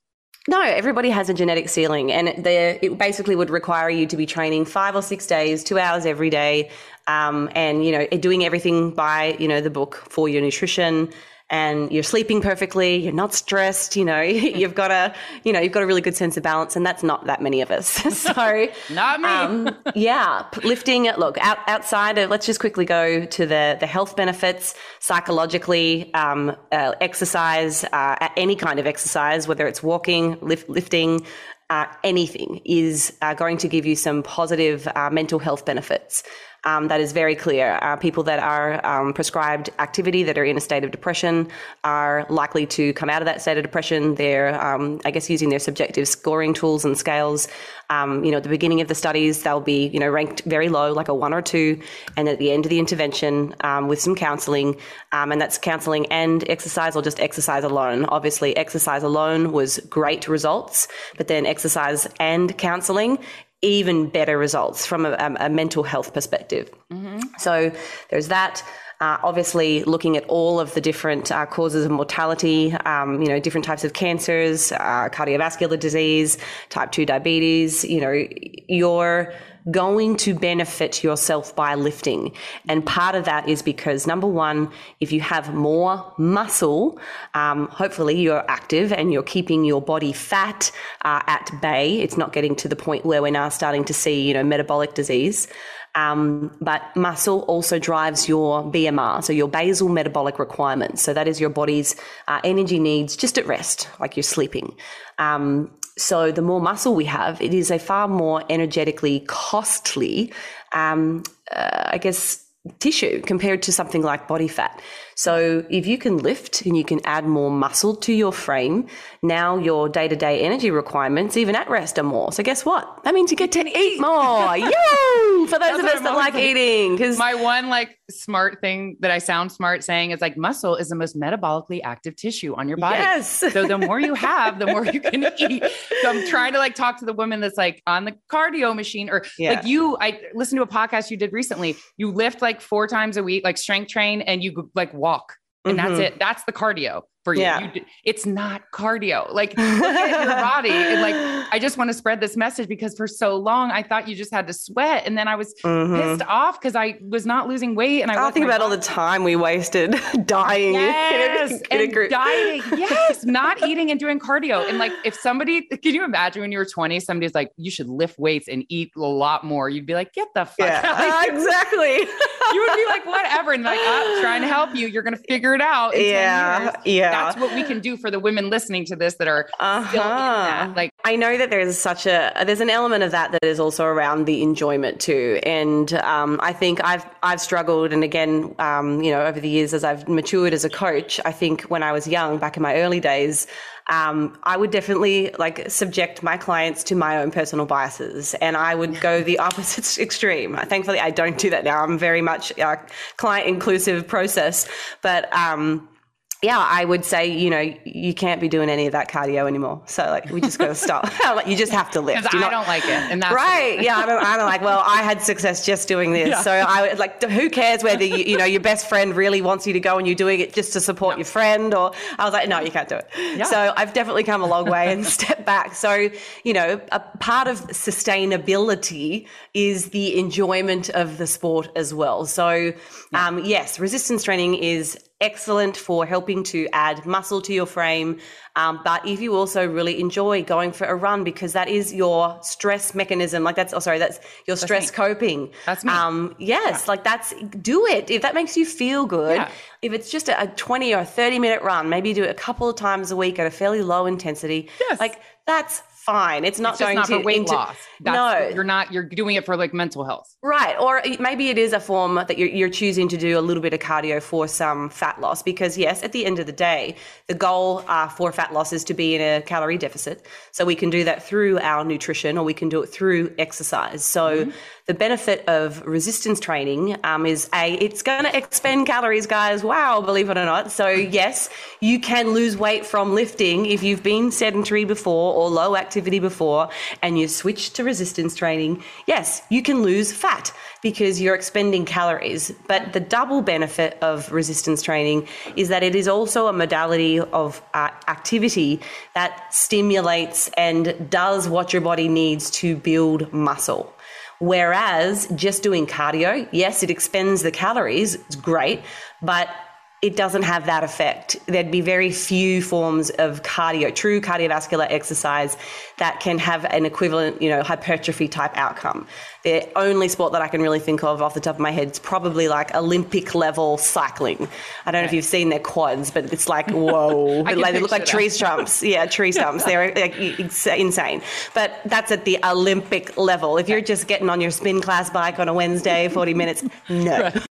no, everybody has a genetic ceiling, and the, it basically would require you to be training five or six days, two hours every day, um, and you know doing everything by you know the book for your nutrition. And you're sleeping perfectly. You're not stressed. You know, you've got a, you know, you've got a really good sense of balance, and that's not that many of us. so, Not me. um, yeah, lifting. Look, out, outside of, let's just quickly go to the the health benefits psychologically. Um, uh, exercise, uh, any kind of exercise, whether it's walking, lift, lifting, uh, anything, is uh, going to give you some positive uh, mental health benefits. Um, that is very clear. Uh, people that are um, prescribed activity that are in a state of depression are likely to come out of that state of depression. They're, um, I guess, using their subjective scoring tools and scales. Um, you know, at the beginning of the studies, they'll be, you know, ranked very low, like a one or two, and at the end of the intervention, um, with some counselling, um, and that's counselling and exercise, or just exercise alone. Obviously, exercise alone was great results, but then exercise and counselling even better results from a, a, a mental health perspective. So there's that. Uh, obviously, looking at all of the different uh, causes of mortality, um, you know, different types of cancers, uh, cardiovascular disease, type 2 diabetes, you know, you're going to benefit yourself by lifting. And part of that is because, number one, if you have more muscle, um, hopefully you're active and you're keeping your body fat uh, at bay. It's not getting to the point where we're now starting to see, you know, metabolic disease. Um, but muscle also drives your BMR, so your basal metabolic requirements. So that is your body's uh, energy needs just at rest, like you're sleeping. Um, so the more muscle we have, it is a far more energetically costly, um, uh, I guess, tissue compared to something like body fat. So if you can lift and you can add more muscle to your frame, now your day to day energy requirements, even at rest, are more. So guess what? That means you get to eat more. Yay! For those That's of us that like eating. Because My one like smart thing that I sound smart saying is like muscle is the most metabolically active tissue on your body. Yes. So the more you have, the more you can eat. So I'm trying to like talk to the woman that's like on the cardio machine or Yeah. like you, I listened to a podcast you did recently. You lift like four times a week, like strength train and you like walk and that's Mhm. it. That's the cardio for you. Yeah. You It's not cardio. Like look at your body. And like, I just want to spread this message because for so long I thought you just had to sweat. And then I was Mhm. pissed off because I was not losing weight and I I think about all the time we wasted dying in a- Yes, in a and group. dieting. Yes, not eating and doing cardio. And like, if somebody, can you imagine when you were 20, somebody's like, you should lift weights and eat a lot more. You'd be like, get the fuck out. Yeah, Like, exactly. you would be like, whatever. And like, I'm trying to help you. You're going to figure it out. in 10 Yeah, years. Yeah. That's what we can do for the women listening to this that are Uh-huh. that. Like, I know that there's such a there's an element of that that is also around the enjoyment too, and um, I think I've I've struggled, and again, um, you know, over the years as I've matured as a coach, I think when I was young, back in my early days, um, I would definitely like subject my clients to my own personal biases, and I would go the opposite extreme. Thankfully, I don't do that now. I'm very much a client inclusive process, but. Um, yeah, I would say, you know, you can't be doing any of that cardio anymore. So like, we just got to stop. like, you just have to lift. You're I not- don't like it. And that's Right. Yeah. I'm, I'm like, well, I had success just doing this. Yeah. So I would like, who cares whether you, you know, your best friend really wants you to go and you're doing it just to support your friend or I was like, no, you can't do it. Yeah. So I've definitely come a long way and stepped back. So, you know, a part of sustainability is the enjoyment of the sport as well. So, um, yes, resistance training is excellent for helping to add muscle to your frame. Um, but if you also really enjoy going for a run because that is your stress mechanism, like that's, oh, sorry, that's your stress me. coping. That's me. Um, yes, like that's, do it. If that makes you feel good, Yeah. if it's just a, a 20 or 30 minute run, maybe do it a couple of times a week at a fairly low intensity. Yes. Like that's fine. It's not It's just going not to for weight into- loss. That's, no, You're not, you're doing it for like mental health. Right. Or maybe it is a form that you're, you're choosing to do a little bit of cardio for some fat loss. Because, yes, at the end of the day, the goal uh, for fat loss is to be in a calorie deficit. So we can do that through our nutrition or we can do it through exercise. So the benefit of resistance training um, is A, it's going to expend calories, guys. Wow, believe it or not. So, yes, you can lose weight from lifting if you've been sedentary before or low activity before and you switch to resistance training. Yes, you can lose fat because you're expending calories. But the double benefit of resistance training is that it is also a modality of uh, activity that stimulates and does what your body needs to build muscle. Whereas just doing cardio, yes, it expends the calories, it's great, but it doesn't have that effect. There'd be very few forms of cardio, true cardiovascular exercise that can have an equivalent, you know, hypertrophy type outcome. The only sport that I can really think of off the top of my head is probably like Olympic level cycling. I don't know if you've seen their quads, but it's like, whoa, like, they look like tree stumps. Yeah, tree stumps. They're like insane. But that's at the Olympic level. If you're just getting on your spin class bike on a Wednesday, 40 minutes, no.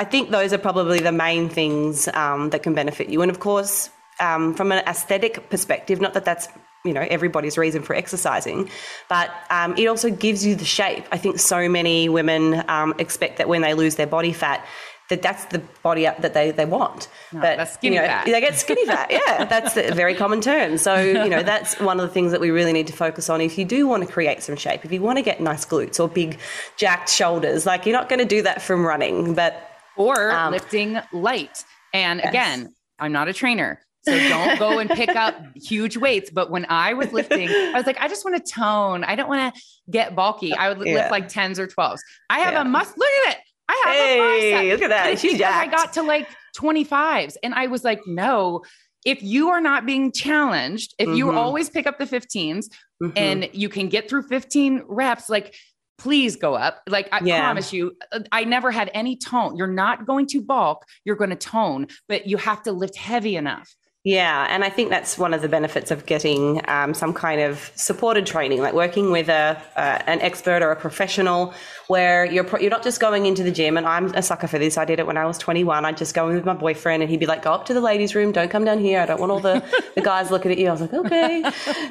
I think those are probably the main things um, that can benefit you. And of course, um, from an aesthetic perspective, not that that's you know everybody's reason for exercising, but um, it also gives you the shape. I think so many women um, expect that when they lose their body fat, that that's the body up that they, they want. but that's skinny you know, fat. They get skinny fat. Yeah, that's a very common term. So you know that's one of the things that we really need to focus on. If you do want to create some shape, if you want to get nice glutes or big jacked shoulders, like you're not going to do that from running, but or Um, lifting light. And again, I'm not a trainer. So don't go and pick up huge weights. But when I was lifting, I was like, I just want to tone. I don't want to get bulky. I would Yeah. lift like 10s or 12s. I have Yeah. a must. Look at it. I have a Hey, bicep. look at that. She's because I got to like 25s. And I was like, no, if you are not being challenged, if you Mhm. always pick up the 15s Mhm. and you can get through 15 reps, like please go up. Like I Yeah. promise you, uh, I never had any tone. You're not going to bulk, you're going to tone, but you have to lift heavy enough. Yeah, and I think that's one of the benefits of getting um, some kind of supported training, like working with a uh, an expert or a professional, where you're pro- you're not just going into the gym. And I'm a sucker for this. I did it when I was 21. I'd just go in with my boyfriend, and he'd be like, "Go up to the ladies' room. Don't come down here. I don't want all the, the guys looking at you." I was like, "Okay."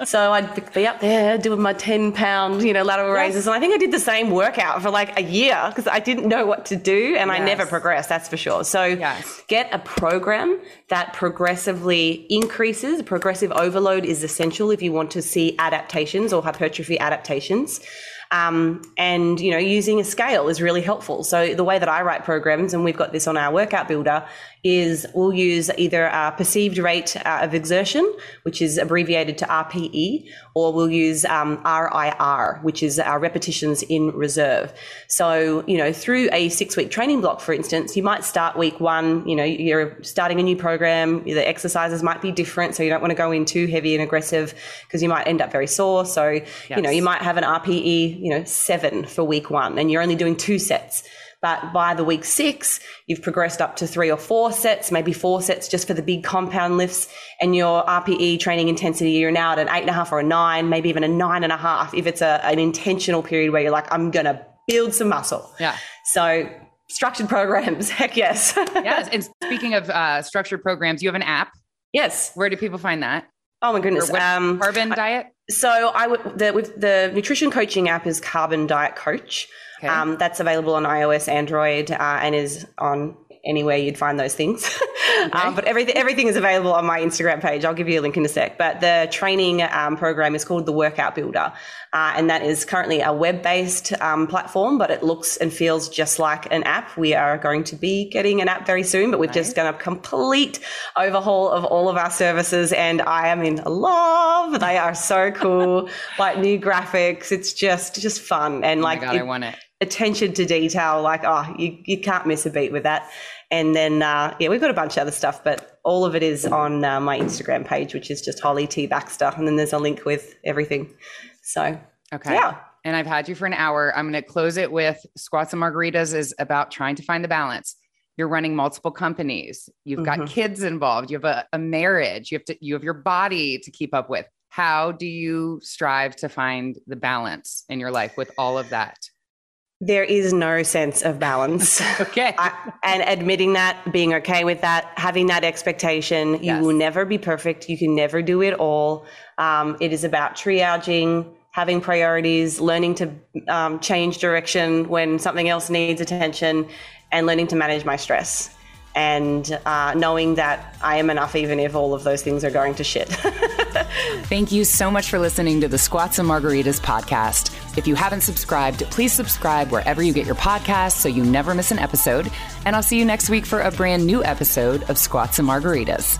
so I'd be up there doing my 10 pound, you know, lateral raises, and I think I did the same workout for like a year because I didn't know what to do, and I never progressed. That's for sure. So Yes. get a program that progressively increases. Progressive overload is essential if you want to see adaptations or hypertrophy adaptations. Um, and you know, using a scale is really helpful. So the way that I write programs, and we've got this on our workout builder, is we'll use either a perceived rate uh, of exertion, which is abbreviated to RPE, or we'll use um, RIR, which is our repetitions in reserve. So you know, through a six-week training block, for instance, you might start week one. You know, you're starting a new program. The exercises might be different, so you don't want to go in too heavy and aggressive because you might end up very sore. So you know, you might have an RPE, you know, seven for week one, and you're only doing two sets. But by the week six, you've progressed up to three or four sets, maybe four sets just for the big compound lifts. And your RPE training intensity, you're now at an eight and a half or a nine, maybe even a nine and a half if it's a, an intentional period where you're like, I'm going to build some muscle. Yeah. So structured programs, heck yes. Yes. And speaking of uh, structured programs, you have an app. yes. Where do people find that? Oh my goodness. Um, carbon diet? So I would the with the nutrition coaching app is Carbon Diet Coach. Okay. Um, that's available on iOS, Android, uh, and is on anywhere you'd find those things. um, but everything everything is available on my Instagram page. I'll give you a link in a sec. But the training um, program is called the Workout Builder, uh, and that is currently a web based um, platform, but it looks and feels just like an app. We are going to be getting an app very soon, but we're just going to complete overhaul of all of our services, and I am in love. They are so cool, like new graphics. It's just just fun and Oh like God, it- I want it. Attention to detail. Like oh, you you can't miss a beat with that. And then uh, yeah, we've got a bunch of other stuff, but all of it is on uh, my Instagram page, which is just Holly T Baxter, and then there's a link with everything. So Okay. Yeah. And I've had you for an hour. I'm going to close it with Squats and Margaritas is about trying to find the balance. You're running multiple companies. You've got Mhm. kids involved. You have a, a marriage. You have to you have your body to keep up with. How do you strive to find the balance in your life with all of that? There is no sense of balance. Okay. I, and admitting that, being okay with that, having that expectation, you Yes. will never be perfect. You can never do it all. Um, it is about triaging, having priorities, learning to um, change direction when something else needs attention, and learning to manage my stress. And uh, knowing that I am enough, even if all of those things are going to shit. Thank you so much for listening to the Squats and Margaritas podcast. If you haven't subscribed, please subscribe wherever you get your podcasts so you never miss an episode. And I'll see you next week for a brand new episode of Squats and Margaritas.